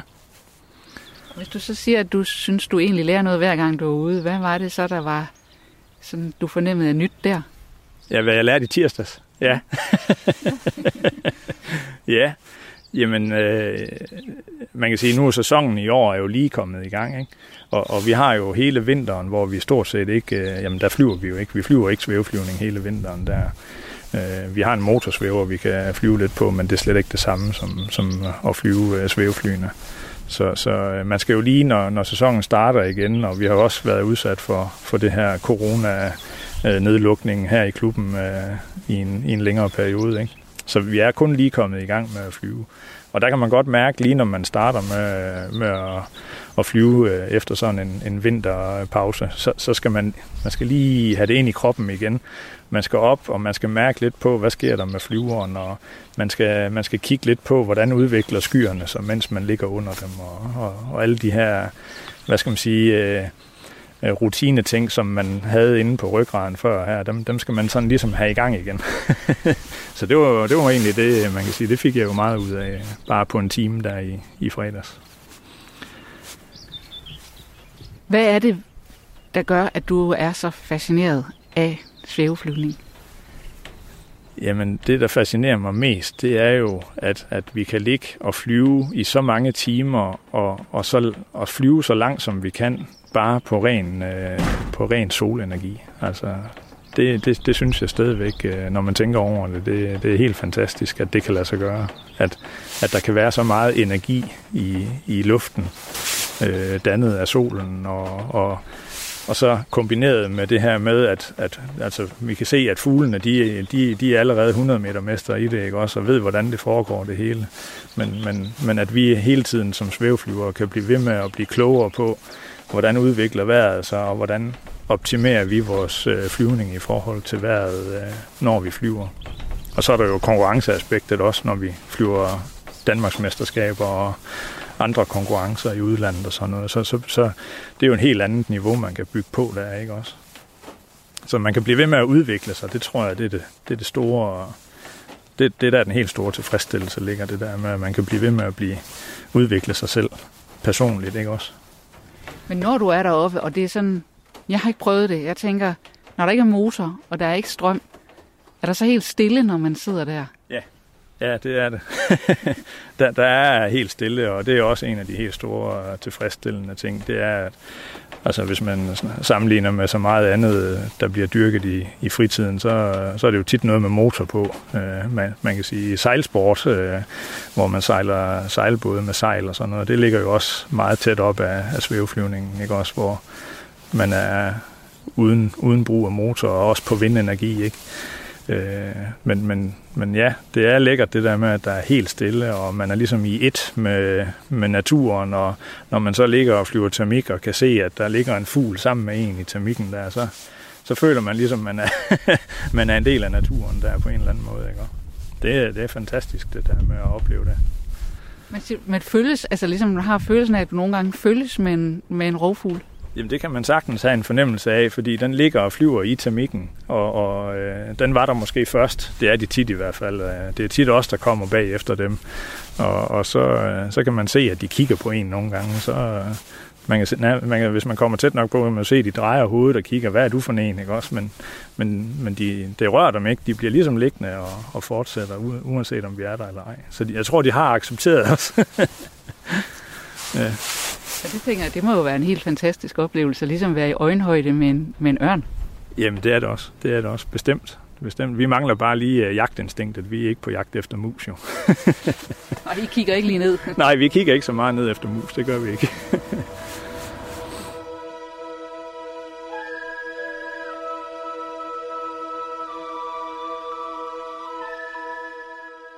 Hvis du så siger, at du synes, du egentlig lærer noget hver gang, du er ude, hvad var det så, der var sådan, du fornemmede af nyt der? Ja, hvad jeg lærte i tirsdags. Ja. ja. *laughs* Jamen, øh, man kan sige, at nu er sæsonen i år er jo lige kommet i gang, ikke? Og, og vi har jo hele vinteren, hvor vi stort set ikke, øh, jamen der flyver vi jo ikke, vi flyver ikke svæveflyvning hele vinteren der. Øh, vi har en motorsvæver, vi kan flyve lidt på, men det er slet ikke det samme som, som at flyve øh, svæveflyene. Så, så øh, man skal jo lige, når, når sæsonen starter igen, og vi har også været udsat for, for det her corona-nedlukning øh, her i klubben øh, i, en, i en længere periode. Ikke? Så vi er kun lige kommet i gang med at flyve. Og der kan man godt mærke, lige når man starter med, med at, at flyve øh, efter sådan en, en vinterpause, så, så skal man, man skal lige have det ind i kroppen igen. Man skal op, og man skal mærke lidt på, hvad sker der med flyveren, og man skal, man skal kigge lidt på, hvordan udvikler skyerne sig, mens man ligger under dem, og, og, og alle de her, hvad skal man sige, øh, rutineting, rutine ting, som man havde inde på ryggraden før her, dem, dem skal man sådan ligesom have i gang igen. *laughs* så det var, det var egentlig det, øh, man kan sige, det fik jeg jo meget ud af, øh, bare på en time der i, i fredags. Hvad er det, der gør, at du er så fascineret af svæveflyvning? Jamen, det, der fascinerer mig mest, det er jo, at, at vi kan ligge og flyve i så mange timer, og, og, så, og flyve så langt, som vi kan, bare på ren, øh, på ren solenergi. Altså, det, det, det synes jeg stadigvæk, øh, når man tænker over det, det, det er helt fantastisk, at det kan lade sig gøre. At, at der kan være så meget energi i, i luften, øh, dannet af solen, og, og, og så kombineret med det her med, at, at altså, vi kan se, at fuglene, de, de, de er allerede 100 meter mester i det, ikke også, og ved, hvordan det foregår det hele. Men, men, men at vi hele tiden som svæveflyvere kan blive ved med at blive klogere på, hvordan udvikler vejret sig, og hvordan optimerer vi vores øh, flyvning i forhold til vejret, øh, når vi flyver. Og så er der jo konkurrenceaspektet også, når vi flyver Danmarksmesterskaber og andre konkurrencer i udlandet og sådan noget. Så, så, så det er jo en helt andet niveau, man kan bygge på der, ikke også? Så man kan blive ved med at udvikle sig, det tror jeg, det er det, det, er det store, det, det der er den helt store tilfredsstillelse ligger, det der med, at man kan blive ved med at blive, udvikle sig selv personligt, ikke også? Men når du er deroppe, og det er sådan, jeg har ikke prøvet det, jeg tænker, når der ikke er motor, og der er ikke strøm, er der så helt stille, når man sidder der? Ja, det er det. *laughs* der, der er helt stille, og det er også en af de helt store øh, tilfredsstillende ting. Det er, at altså, hvis man sammenligner med så meget andet, øh, der bliver dyrket i, i fritiden, så, øh, så er det jo tit noget med motor på. Øh, man, man kan sige sejlsport, øh, hvor man sejler sejlbåde med sejl og sådan noget. Det ligger jo også meget tæt op af, af svæveflyvningen, ikke også, hvor man er uden, uden brug af motor og også på vindenergi, ikke? Øh, men, men, men ja, det er lækkert det der med, at der er helt stille, og man er ligesom i et med, med naturen, og når man så ligger og flyver termik og kan se, at der ligger en fugl sammen med en i termikken der, så, så føler man ligesom, at man er, *laughs* man er en del af naturen der på en eller anden måde. Ikke? Det, det er fantastisk, det der med at opleve det. Man, man føles, altså ligesom man har følelsen af, at du nogle gange føles med en, med en rovfugl? Jamen det kan man sagtens have en fornemmelse af, fordi den ligger og flyver i termikken, og, og øh, den var der måske først. Det er de tit i hvert fald. Øh, det er tit os, der kommer bag efter dem. Og, og så, øh, så kan man se, at de kigger på en nogle gange. Så, øh, man kan, se, man kan, hvis man kommer tæt nok på, kan man se, at de drejer hovedet og kigger, hvad er du for en, ikke også? Men, men, men de, det rører dem ikke. De bliver ligesom liggende og, og fortsætter, uanset om vi er der eller ej. Så de, jeg tror, de har accepteret os. *laughs* ja. Ja, det tænker jeg, det må jo være en helt fantastisk oplevelse, ligesom at være i øjenhøjde med en, med en ørn. Jamen, det er det også. Det er det også, bestemt. Bestemt. Vi mangler bare lige uh, jagtinstinktet. Vi er ikke på jagt efter mus, jo. *laughs* Og I kigger ikke lige ned? Nej, vi kigger ikke så meget ned efter mus. Det gør vi ikke. *laughs*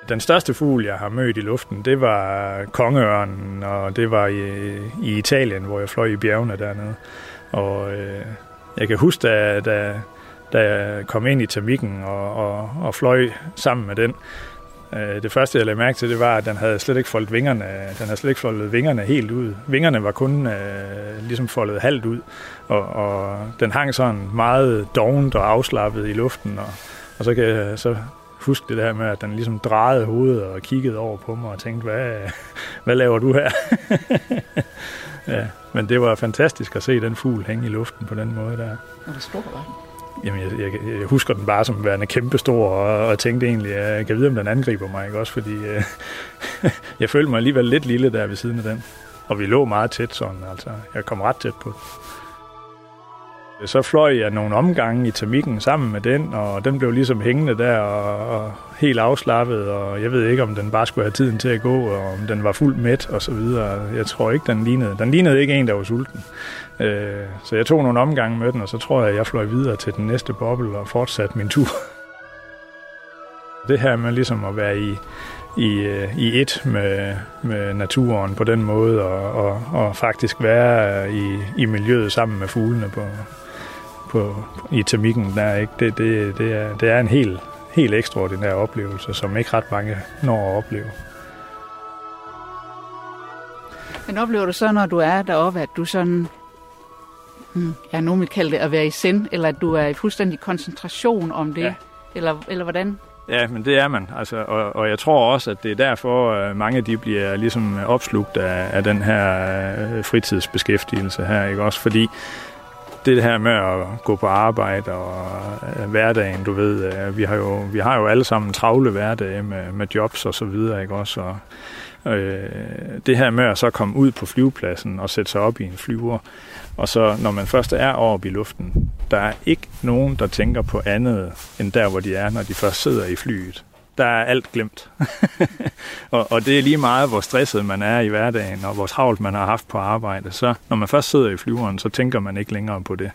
Den største fugl, jeg har mødt i luften, det var kongeørnen, og det var i, i Italien, hvor jeg fløj i bjergene dernede. Og øh, jeg kan huske, da, da, da jeg kom ind i termikken og, og, og fløj sammen med den, øh, det første, jeg lagde mærke til, det var, at den havde slet ikke foldet vingerne, den havde slet ikke foldet vingerne helt ud. Vingerne var kun øh, ligesom foldet halvt ud, og, og den hang sådan meget dovent og afslappet i luften, og, og så, kan, så huske det der med, at den ligesom drejede hovedet og kiggede over på mig og tænkte, hvad, hvad laver du her? *laughs* ja, men det var fantastisk at se den fugl hænge i luften på den måde der. Hvor stor var den? Jamen, jeg, jeg, jeg husker den bare som værende kæmpestor, og, og tænkte egentlig, at jeg kan vide, om den angriber mig, ikke også? Fordi øh, *laughs* jeg følte mig alligevel lidt lille der ved siden af den. Og vi lå meget tæt sådan, altså. Jeg kom ret tæt på. Så fløj jeg nogle omgange i termikken sammen med den, og den blev ligesom hængende der og, og helt afslappet, og jeg ved ikke, om den bare skulle have tiden til at gå, og om den var fuldt mæt og så videre. Jeg tror ikke, den lignede. Den lignede ikke en, der var sulten. Øh, så jeg tog nogle omgange med den, og så tror jeg, at jeg fløj videre til den næste boble og fortsatte min tur. *laughs* Det her med ligesom at være i, i, øh, i et med, med naturen på den måde, og, og, og faktisk være i, i miljøet sammen med fuglene på, på, i termikken der, ikke? Det, det, det, er, det er en helt, helt ekstraordinær oplevelse, som ikke ret mange når at opleve. Men oplever du så, når du er deroppe, at du sådan, hmm, jeg nogen vil kalde det at være i sind, eller at du er i fuldstændig koncentration om det, ja. eller, eller hvordan? Ja, men det er man. Altså, og, og jeg tror også, at det er derfor, at mange de bliver ligesom opslugt af, af den her øh, fritidsbeskæftigelse her, ikke også? Fordi det her med at gå på arbejde og øh, hverdagen, du ved, øh, vi, har jo, vi har jo alle sammen travle hverdage med, med jobs og så videre, ikke også? Og, Øh, det her med at så komme ud på flyvepladsen og sætte sig op i en flyver, og så når man først er oppe i luften, der er ikke nogen, der tænker på andet end der, hvor de er, når de først sidder i flyet. Der er alt glemt. *laughs* og, og det er lige meget, hvor stresset man er i hverdagen, og hvor travlt man har haft på arbejde. Så når man først sidder i flyveren, så tænker man ikke længere på det.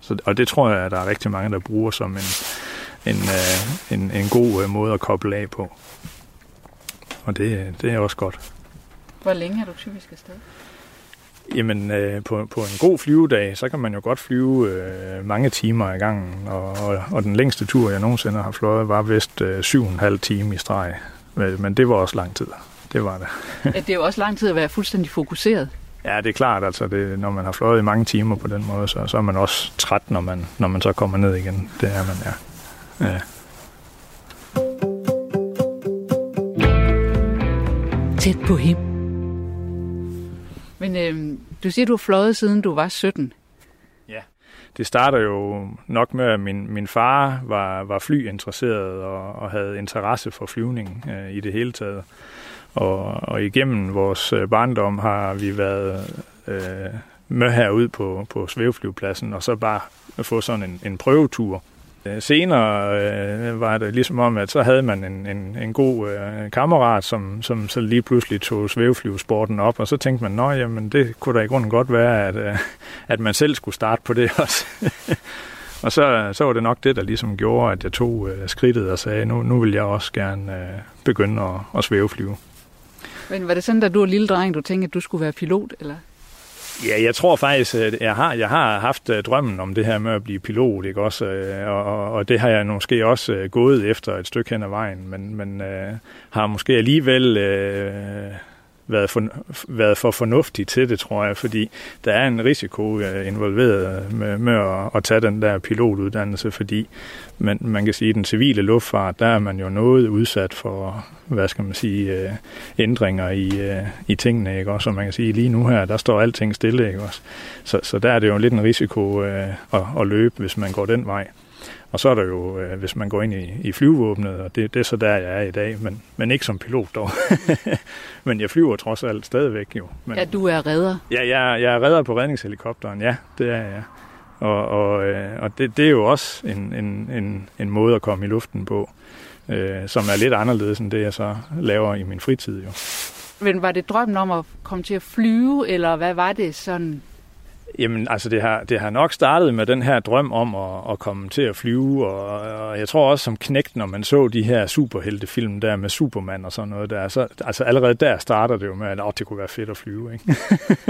Så, og det tror jeg, at der er rigtig mange, der bruger som en, en, øh, en, en god øh, måde at koble af på. Og det, det er også godt. Hvor længe er du typisk afsted? Jamen, øh, på, på en god flyvedag, så kan man jo godt flyve øh, mange timer i gangen. Og, og, og den længste tur, jeg nogensinde har fløjet, var vist øh, syv og en halv time i streg. Men det var også lang tid. Det var det. ja, det er jo også lang tid at være fuldstændig fokuseret. Ja, det er klart. Altså, det, når man har fløjet i mange timer på den måde, så, så er man også træt, når man, når man så kommer ned igen. Det er man, ja. ja. Tæt på him. Men øh, du siger, du har fløjet siden du var 17. Ja, det starter jo nok med, at min, min far var, var flyinteresseret og, og havde interesse for flyvning øh, i det hele taget. Og, og igennem vores øh, barndom har vi været øh, med herude på, på svæveflyvepladsen, og så bare få sådan en, en prøvetur. Øh, senere øh, var det ligesom om, at så havde man en, en, en god øh, kammerat, som, som så lige pludselig tog svæveflyvesporten op, og så tænkte man, nå jamen, det kunne da i grunden godt være, at, øh, at man selv skulle starte på det *laughs* også. og så, så var det nok det, der ligesom gjorde, at jeg tog øh, skridtet og sagde, nu, nu vil jeg også gerne øh, begynde at, at svæveflyve. Men var det sådan, da du var lille dreng, du tænkte, at du skulle være pilot, eller? Ja, jeg tror faktisk, at jeg har, jeg har haft øh, drømmen om det her med at blive pilot, ikke også? Øh, og, og, og det har jeg måske også øh, gået efter et stykke hen ad vejen, men, men øh, har måske alligevel øh, været for, været for fornuftig til det, tror jeg, fordi der er en risiko øh, involveret med, med at, at tage den der pilotuddannelse, fordi man, man kan sige, at den civile luftfart, der er man jo noget udsat for, hvad skal man sige, øh, ændringer i, øh, i tingene, ikke også? Og man kan sige, lige nu her, der står alting stille, ikke også? Så, så der er det jo lidt en risiko at, at løbe, hvis man går den vej. Og så er der jo, øh, hvis man går ind i, i flyvåbnet, og det, det er så der, jeg er i dag, men, men ikke som pilot dog. *laughs* men jeg flyver trods alt stadigvæk jo. Men, ja, du er redder. Ja, jeg, jeg er redder på redningshelikopteren, ja, det er jeg. Og, og, øh, og det, det er jo også en, en, en, en måde at komme i luften på, øh, som er lidt anderledes end det, jeg så laver i min fritid jo. Men var det drømmen om at komme til at flyve, eller hvad var det sådan, Jamen, altså det har, det har nok startet med den her drøm om at, at komme til at flyve, og, og jeg tror også som knægt, når man så de her superheltefilm der med Superman og sådan noget der, så altså allerede der starter det jo med, at oh, det kunne være fedt at flyve, ikke?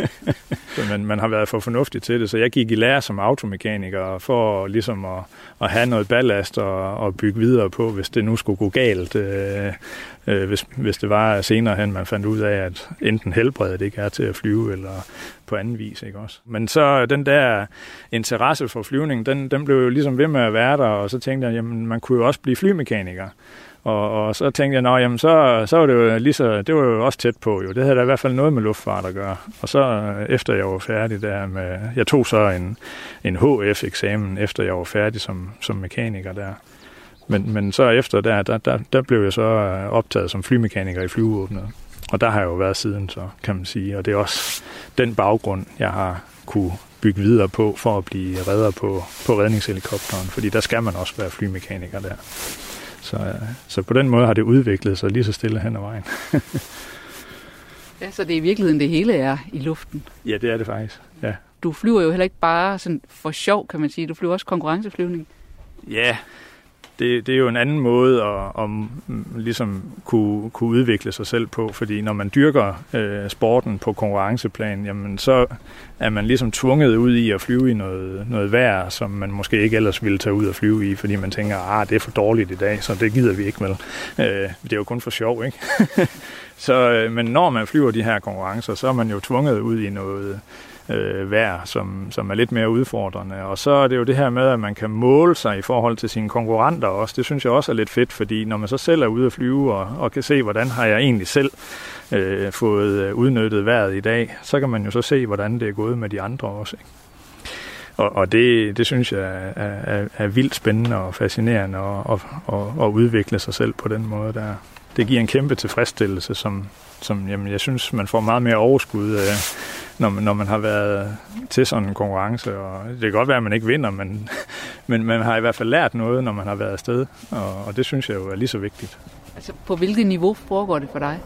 *laughs* så man, man har været for fornuftig til det, så jeg gik i lære som automekaniker for ligesom at, at have noget ballast og, og bygge videre på, hvis det nu skulle gå galt, øh, øh, hvis, hvis det var senere hen, man fandt ud af, at enten helbredet ikke er til at flyve, eller på anden vis, ikke også? Men så den der interesse for flyvning, den, den blev jo ligesom ved med at være der, og så tænkte jeg, jamen man kunne jo også blive flymekaniker. Og, og så tænkte jeg, nå, jamen så, så var det jo lige så, det var jo også tæt på jo. Det havde da i hvert fald noget med luftfart at gøre. Og så øh, efter jeg var færdig der med, jeg tog så en, en HF-eksamen, efter jeg var færdig som, som mekaniker der. Men, men så efter der, der, der, der blev jeg så optaget som flymekaniker i flyvåbnet. Og der har jeg jo været siden, så kan man sige. Og det er også den baggrund, jeg har kunne bygge videre på for at blive redder på, på redningshelikopteren. Fordi der skal man også være flymekaniker der. Så, så på den måde har det udviklet sig lige så stille hen ad vejen. *laughs* ja, så det er i virkeligheden det hele er i luften? Ja, det er det faktisk, ja. Du flyver jo heller ikke bare sådan for sjov, kan man sige. Du flyver også konkurrenceflyvning. Ja, det, det er jo en anden måde at, at ligesom kunne, kunne udvikle sig selv på, fordi når man dyrker øh, sporten på konkurrenceplan, jamen så er man ligesom tvunget ud i at flyve i noget, noget vejr, som man måske ikke ellers ville tage ud og flyve i, fordi man tænker, ah, det er for dårligt i dag, så det gider vi ikke med. Øh, det er jo kun for sjov, ikke? *laughs* så, øh, men når man flyver de her konkurrencer, så er man jo tvunget ud i noget øh, vejr, som, som er lidt mere udfordrende. Og så er det jo det her med, at man kan måle sig i forhold til sine konkurrenter også. Det synes jeg også er lidt fedt, fordi når man så selv er ude at flyve og, og kan se, hvordan har jeg egentlig selv øh, fået øh, udnyttet vejret i dag, så kan man jo så se, hvordan det er gået med de andre også. Ikke? Og, og det, det synes jeg er, er, er vildt spændende og fascinerende at, at, at, at udvikle sig selv på den måde der. det giver en kæmpe tilfredsstillelse, som, som jamen, jeg synes, man får meget mere overskud, af, når, man, når man har været til sådan en konkurrence. Og det kan godt være, at man ikke vinder, men, *laughs* men man har i hvert fald lært noget, når man har været afsted, og, og det synes jeg jo er lige så vigtigt. Altså, på hvilket niveau foregår det for dig?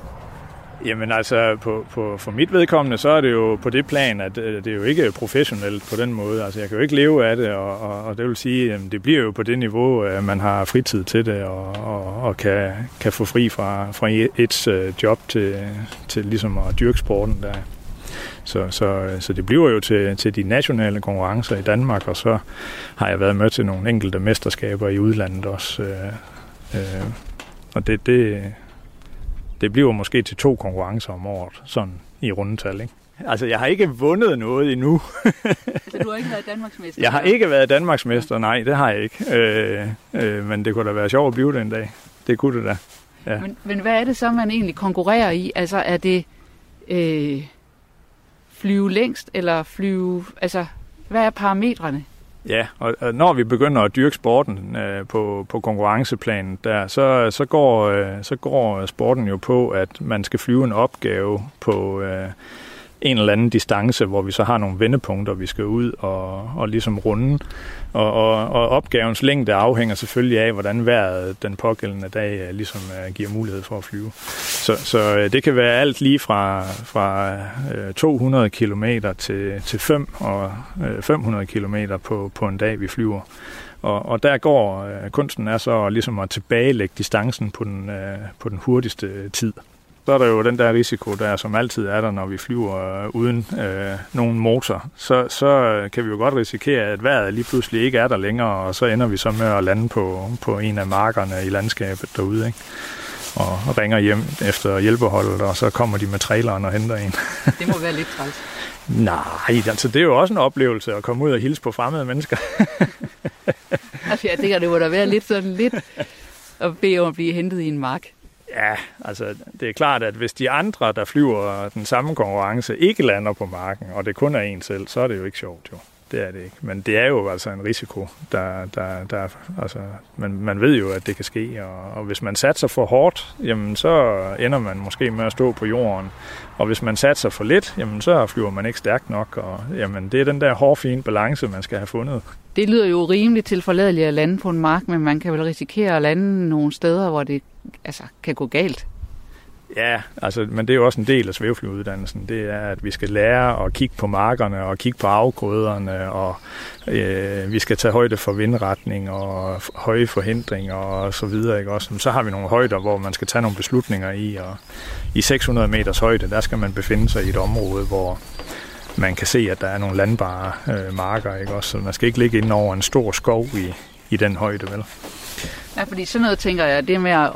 Jamen altså, på, på, for mit vedkommende, så er det jo på det plan, at øh, det er jo ikke professionelt på den måde. Altså, jeg kan jo ikke leve af det, og, og, og det vil sige, at det bliver jo på det niveau, at man har fritid til det, og, og, og kan, kan få fri fra, fra et øh, job til, til ligesom at dyrke sporten der. Så, så, så det bliver jo til, til de nationale konkurrencer i Danmark, og så har jeg været med til nogle enkelte mesterskaber i udlandet også. Øh, øh, og det, det, det bliver måske til to konkurrencer om året, sådan i rundetal, ikke? Altså, jeg har ikke vundet noget endnu. altså, du har ikke været Danmarksmester? Jeg har ikke været Danmarksmester, nej, det har jeg ikke. Øh, øh, men det kunne da være sjovt at blive det en dag. Det kunne det da. Ja. Men, men hvad er det så, man egentlig konkurrerer i? Altså, er det øh, flyve længst, eller flyve... Altså, hvad er parametrene? Ja, og, og når vi begynder at dyrke sporten øh, på, på konkurrenceplanen, der, så, så, går, øh, så går sporten jo på, at man skal flyve en opgave på øh, en eller anden distance, hvor vi så har nogle vendepunkter, vi skal ud og, og ligesom runde. Og, og, og opgavens længde afhænger selvfølgelig af, hvordan vejret den pågældende dag øh, ligesom øh, giver mulighed for at flyve. Så, så øh, det kan være alt lige fra, fra 200 km til, til 5 og 500 km på, på en dag, vi flyver. Og, og der går kunsten er så ligesom at tilbagelægge distancen på den, på den hurtigste tid så er der jo den der risiko der, som altid er der, når vi flyver øh, uden øh, nogen motor. Så, så kan vi jo godt risikere, at vejret lige pludselig ikke er der længere, og så ender vi så med at lande på, på en af markerne i landskabet derude. Ikke? og ringer hjem efter hjælpeholdet, og så kommer de med traileren og henter en. *laughs* det må være lidt træls. Nej, altså det er jo også en oplevelse at komme ud og hilse på fremmede mennesker. *laughs* altså jeg tænker, det må da være lidt sådan lidt at bede om at blive hentet i en mark. Ja, altså det er klart, at hvis de andre, der flyver den samme konkurrence, ikke lander på marken, og det kun er en selv, så er det jo ikke sjovt jo. Det er det ikke. Men det er jo altså en risiko, der, der, der altså, man, man ved jo, at det kan ske, og, og hvis man satser for hårdt, jamen så ender man måske med at stå på jorden. Og hvis man satser for lidt, jamen så flyver man ikke stærkt nok, og jamen det er den der hårfine balance, man skal have fundet. Det lyder jo rimelig tilforladeligt at lande på en mark, men man kan vel risikere at lande nogle steder, hvor det altså, kan gå galt. Ja, altså, men det er jo også en del af svæveflyuddannelsen. Det er, at vi skal lære at kigge på markerne og kigge på afgrøderne, og øh, vi skal tage højde for vindretning og høje forhindringer og så videre. Ikke? Også, så har vi nogle højder, hvor man skal tage nogle beslutninger i, og i 600 meters højde, der skal man befinde sig i et område, hvor man kan se, at der er nogle landbare øh, marker. Ikke? Også, så man skal ikke ligge ind over en stor skov i, i den højde, vel? Ja, fordi sådan noget, tænker jeg, det med at,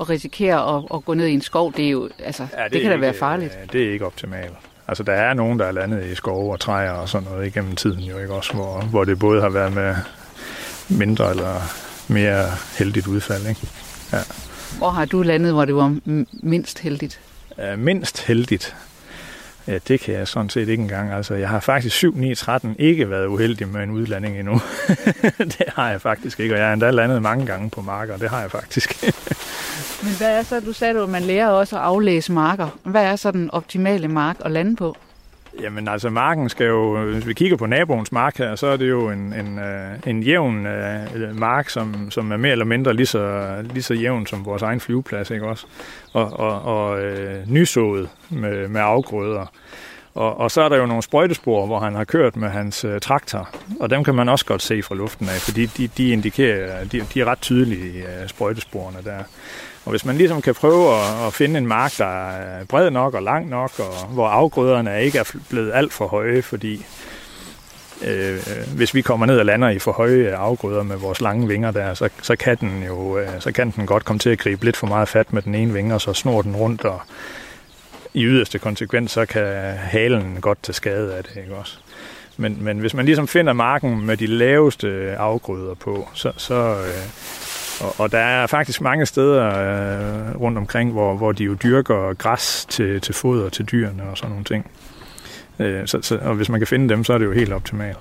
at risikere at, at gå ned i en skov, det, er jo, altså, ja, det, det kan da være farligt. Ja, det er ikke optimalt. Altså, der er nogen, der er landet i skove og træer og sådan noget igennem tiden jo, ikke også? Hvor, hvor det både har været med mindre eller mere heldigt udfald, ikke? Ja. Hvor har du landet, hvor det var mindst heldigt? Uh, mindst heldigt? Ja, det kan jeg sådan set ikke engang. Altså, jeg har faktisk 7, 9, 13 ikke været uheldig med en udlanding endnu. *laughs* det har jeg faktisk ikke, og jeg har endda landet mange gange på marker, det har jeg faktisk. Men hvad er så, du sagde at man lærer også at aflæse marker. Hvad er så den optimale mark at lande på? Jamen altså, marken skal jo, hvis vi kigger på naboens mark her, så er det jo en, en, øh, en jævn uh, mark, som, som er mere eller mindre lige så, lige så jævn som vores egen flyveplads, ikke også? Og, og, og øh, nysået med, med afgrøder. Og, og så er der jo nogle sprøjtespor, hvor han har kørt med hans uh, traktor, og dem kan man også godt se fra luften af, fordi de, de indikerer, de, de er ret tydelige, uh, sprøjtesporene der. Og hvis man ligesom kan prøve at, at finde en mark, der er bred nok og lang nok, og hvor afgrøderne ikke er blevet alt for høje, fordi øh, hvis vi kommer ned og lander i for høje afgrøder med vores lange vinger der, så, så, kan den jo øh, så kan den godt komme til at gribe lidt for meget fat med den ene vinge, og så snor den rundt, og i yderste konsekvens, så kan halen godt tage skade af det, ikke også? Men, men hvis man ligesom finder marken med de laveste afgrøder på, så, så, øh, og, og der er faktisk mange steder øh, rundt omkring, hvor, hvor de jo dyrker græs til, til foder til dyrene og sådan nogle ting. Øh, så, så, og hvis man kan finde dem, så er det jo helt optimalt.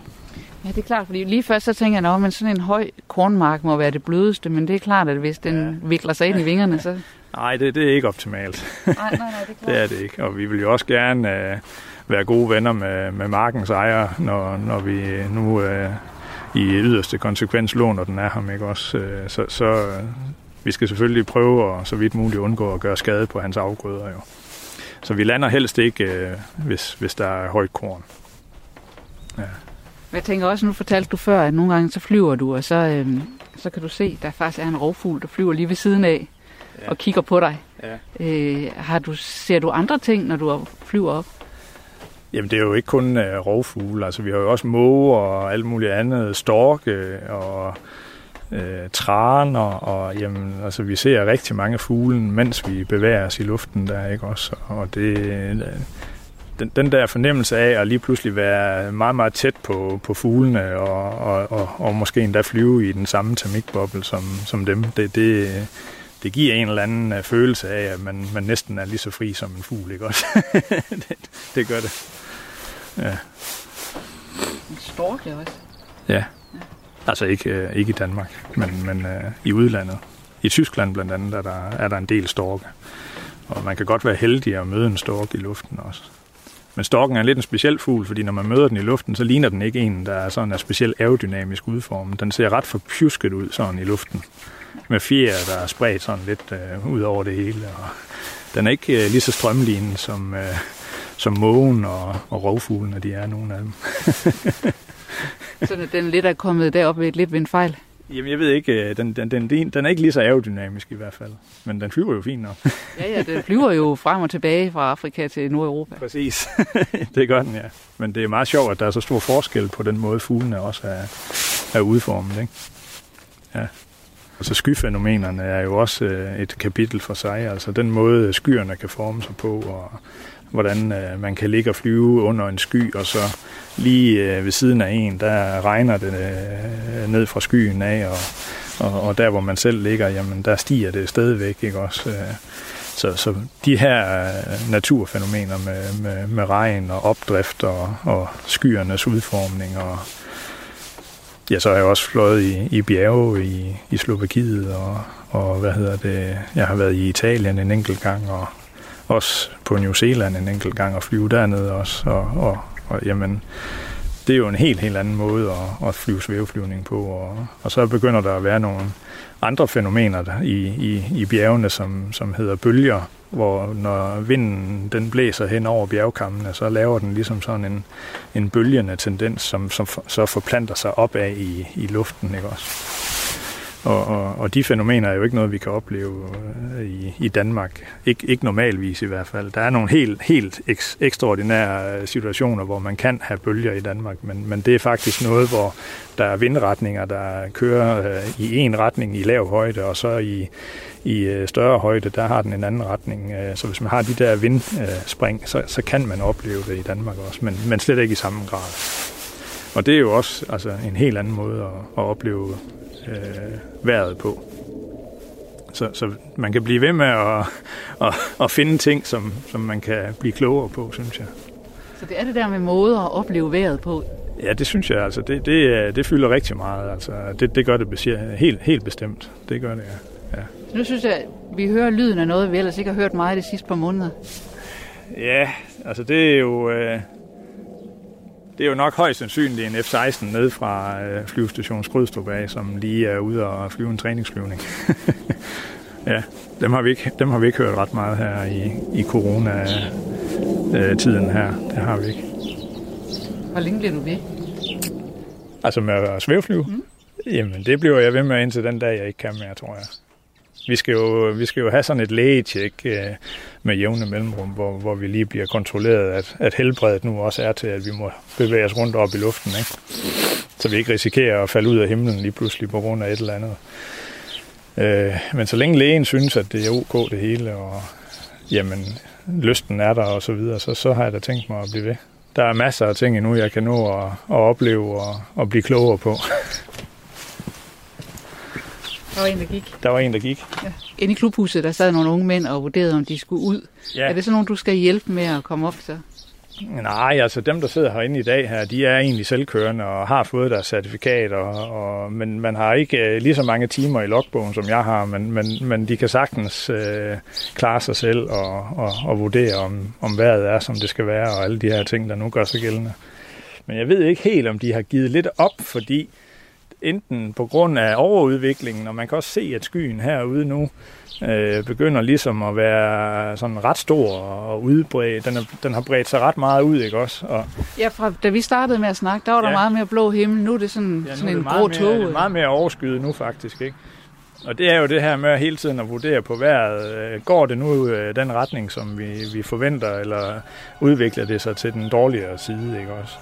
Ja, det er klart, fordi lige først så tænker jeg, at sådan en høj kornmark må være det blødeste, men det er klart, at hvis den ja. vikler sig ind i vingerne, så... *laughs* Nej, det, det er ikke optimalt. Nej, nej, nej, det er *laughs* det er det ikke. Og vi vil jo også gerne øh, være gode venner med, med markens ejer, når, når vi nu øh, i yderste konsekvens låner den af ham. Ikke også? Øh, så, så øh, vi skal selvfølgelig prøve at så vidt muligt undgå at gøre skade på hans afgrøder. Jo. Så vi lander helst ikke, øh, hvis, hvis der er højt korn. Ja. Jeg tænker også, nu fortalte du før, at nogle gange så flyver du, og så, øhm, så kan du se, der faktisk er en rovfugl, der flyver lige ved siden af ja. og kigger på dig. Ja. Øh, har du, ser du andre ting, når du flyver op? Jamen, det er jo ikke kun øh, rovfugle. Altså, vi har jo også måge og alt muligt andet, storke og øh, træner, og jamen, altså, vi ser rigtig mange fugle, mens vi bevæger os i luften der, ikke også? Og det, øh, den, den der fornemmelse af at lige pludselig være meget, meget tæt på, på fuglene og, og, og, og måske endda flyve i den samme termikboble som, som dem, det, det, det giver en eller anden øh, følelse af, at man, man næsten er lige så fri som en fugl, ikke også? *laughs* det, det gør det. Ja. En storke også? Ja. ja. Altså ikke, øh, ikke i Danmark, men, men uh, i udlandet. I Tyskland blandt andet er der, er der en del storke. Og man kan godt være heldig at møde en stork i luften også. Men storken er lidt en speciel fugl, fordi når man møder den i luften, så ligner den ikke en, der er sådan er specielt aerodynamisk udformet. Den ser ret forpjusket ud sådan i luften. Med fjer, der er spredt sådan lidt øh, ud over det hele. Og den er ikke øh, lige så strømlignet som, øh, som mågen og, og rovfuglene, de er nogle af dem. *laughs* så den lidt er kommet deroppe lidt ved en fejl? Jamen, jeg ved ikke, øh, den, den, den, den er ikke lige så aerodynamisk i hvert fald, men den flyver jo fint nok. *laughs* ja, ja, den flyver jo frem og tilbage fra Afrika til Nordeuropa. Præcis, *laughs* det gør den, ja. Men det er meget sjovt, at der er så stor forskel på den måde, fuglene også er, er udformet, ikke? Ja. Altså skyfænomenerne er jo også øh, et kapitel for sig, altså den måde skyerne kan forme sig på, og hvordan øh, man kan ligge og flyve under en sky, og så lige øh, ved siden af en, der regner det øh, ned fra skyen af, og, og, og der hvor man selv ligger, jamen der stiger det stadigvæk, ikke også? Øh, så, så de her øh, naturfænomener med, med, med regn og opdrift og, og skyernes udformning og ja, så har jeg også fløjet i, i bjerge i, i Slovakiet og, og hvad hedder det, jeg har været i Italien en enkelt gang og også på New Zealand en enkelt gang og flyve dernede også og, og og jamen, det er jo en helt, helt anden måde at, at flyve svæveflyvning på. Og, og så begynder der at være nogle andre fænomener der i, i, i bjergene, som, som hedder bølger, hvor når vinden den blæser hen over bjergkammene, så laver den ligesom sådan en, en bølgende tendens, som, som så forplanter sig opad i, i luften. Ikke også? Og, og, og de fænomener er jo ikke noget, vi kan opleve øh, i, i Danmark. Ik, ikke normalvis i hvert fald. Der er nogle helt, helt eks, ekstraordinære øh, situationer, hvor man kan have bølger i Danmark, men, men det er faktisk noget, hvor der er vindretninger, der kører øh, i en retning i lav højde, og så i, i øh, større højde, der har den en anden retning. Så hvis man har de der vindspring, så, så kan man opleve det i Danmark også, men, men slet ikke i samme grad. Og det er jo også altså, en helt anden måde at, at opleve øh, vejret på. Så, så man kan blive ved med at, *laughs* at, at finde ting, som, som man kan blive klogere på, synes jeg. Så det er det der med måder at opleve vejret på? Ja, det synes jeg. Altså, det, det, det fylder rigtig meget. Altså, det, det gør det helt, helt bestemt. Det gør det, ja. ja. Så nu synes jeg, at vi hører lyden af noget, vi ellers ikke har hørt meget de sidste par måneder. Ja, altså det er jo... Øh, det er jo nok højst sandsynligt en F-16 ned fra øh, flyvestation Skrydstrup af, som lige er ude og flyve en træningsflyvning. *laughs* ja, dem har, vi ikke, dem har vi ikke hørt ret meget her i, i corona-tiden her. Det har vi ikke. Hvor længe bliver du ved? Altså med at svæveflyve? Mm. Jamen, det bliver jeg ved med indtil den dag, jeg ikke kan mere, tror jeg. Vi skal jo, vi skal jo have sådan et lægetjek øh, med jævne mellemrum, hvor, hvor vi lige bliver kontrolleret, at, at helbredet nu også er til, at vi må bevæge os rundt op i luften. Ikke? Så vi ikke risikerer at falde ud af himlen lige pludselig på grund af et eller andet. Øh, men så længe lægen synes, at det er ok det hele, og jamen, lysten er der og så videre, så, så har jeg da tænkt mig at blive ved. Der er masser af ting endnu, jeg kan nå at, at opleve og, og blive klogere på. *laughs* Der var en, der gik. Der var en, der gik. Ja. Inde i klubhuset, der sad nogle unge mænd og vurderede, om de skulle ud. Ja. Er det sådan nogen, du skal hjælpe med at komme op så? Nej, altså dem, der sidder herinde i dag her, de er egentlig selvkørende og har fået deres certifikat, og, og, men man har ikke øh, lige så mange timer i logbogen, som jeg har, men, men, men de kan sagtens øh, klare sig selv og, og, og vurdere, om, om vejret er, som det skal være, og alle de her ting, der nu gør sig gældende. Men jeg ved ikke helt, om de har givet lidt op, fordi enten på grund af overudviklingen, og man kan også se, at skyen herude nu øh, begynder ligesom at være sådan ret stor og udbredt. Den, er, den har bredt sig ret meget ud, ikke også? Og, ja, fra, da vi startede med at snakke, der var ja. der meget mere blå himmel. Nu er det sådan, ja, sådan en grå tog. Det er meget mere overskyet nu faktisk, ikke? Og det er jo det her med hele tiden at vurdere på vejret. Øh, går det nu øh, den retning, som vi, vi forventer, eller udvikler det sig til den dårligere side, ikke også?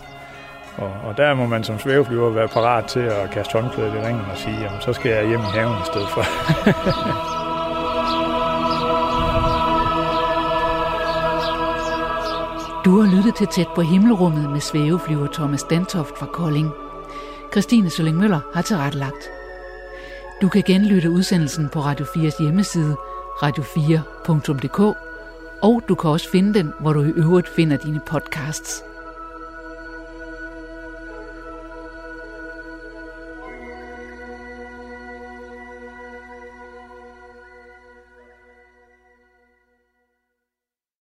Og, og der må man som svæveflyver være parat til at kaste håndklædet i ringen og sige, jamen så skal jeg hjem i haven i stedet for. *laughs* Du har lyttet til Tæt på himmelrummet med svæveflyver Thomas Dantoft fra Kolding. Christine Sølling Møller har tilrettelagt. Du kan genlytte udsendelsen på Radio 4's hjemmeside radio4.dk, og du kan også finde den, hvor du i øvrigt finder dine podcasts.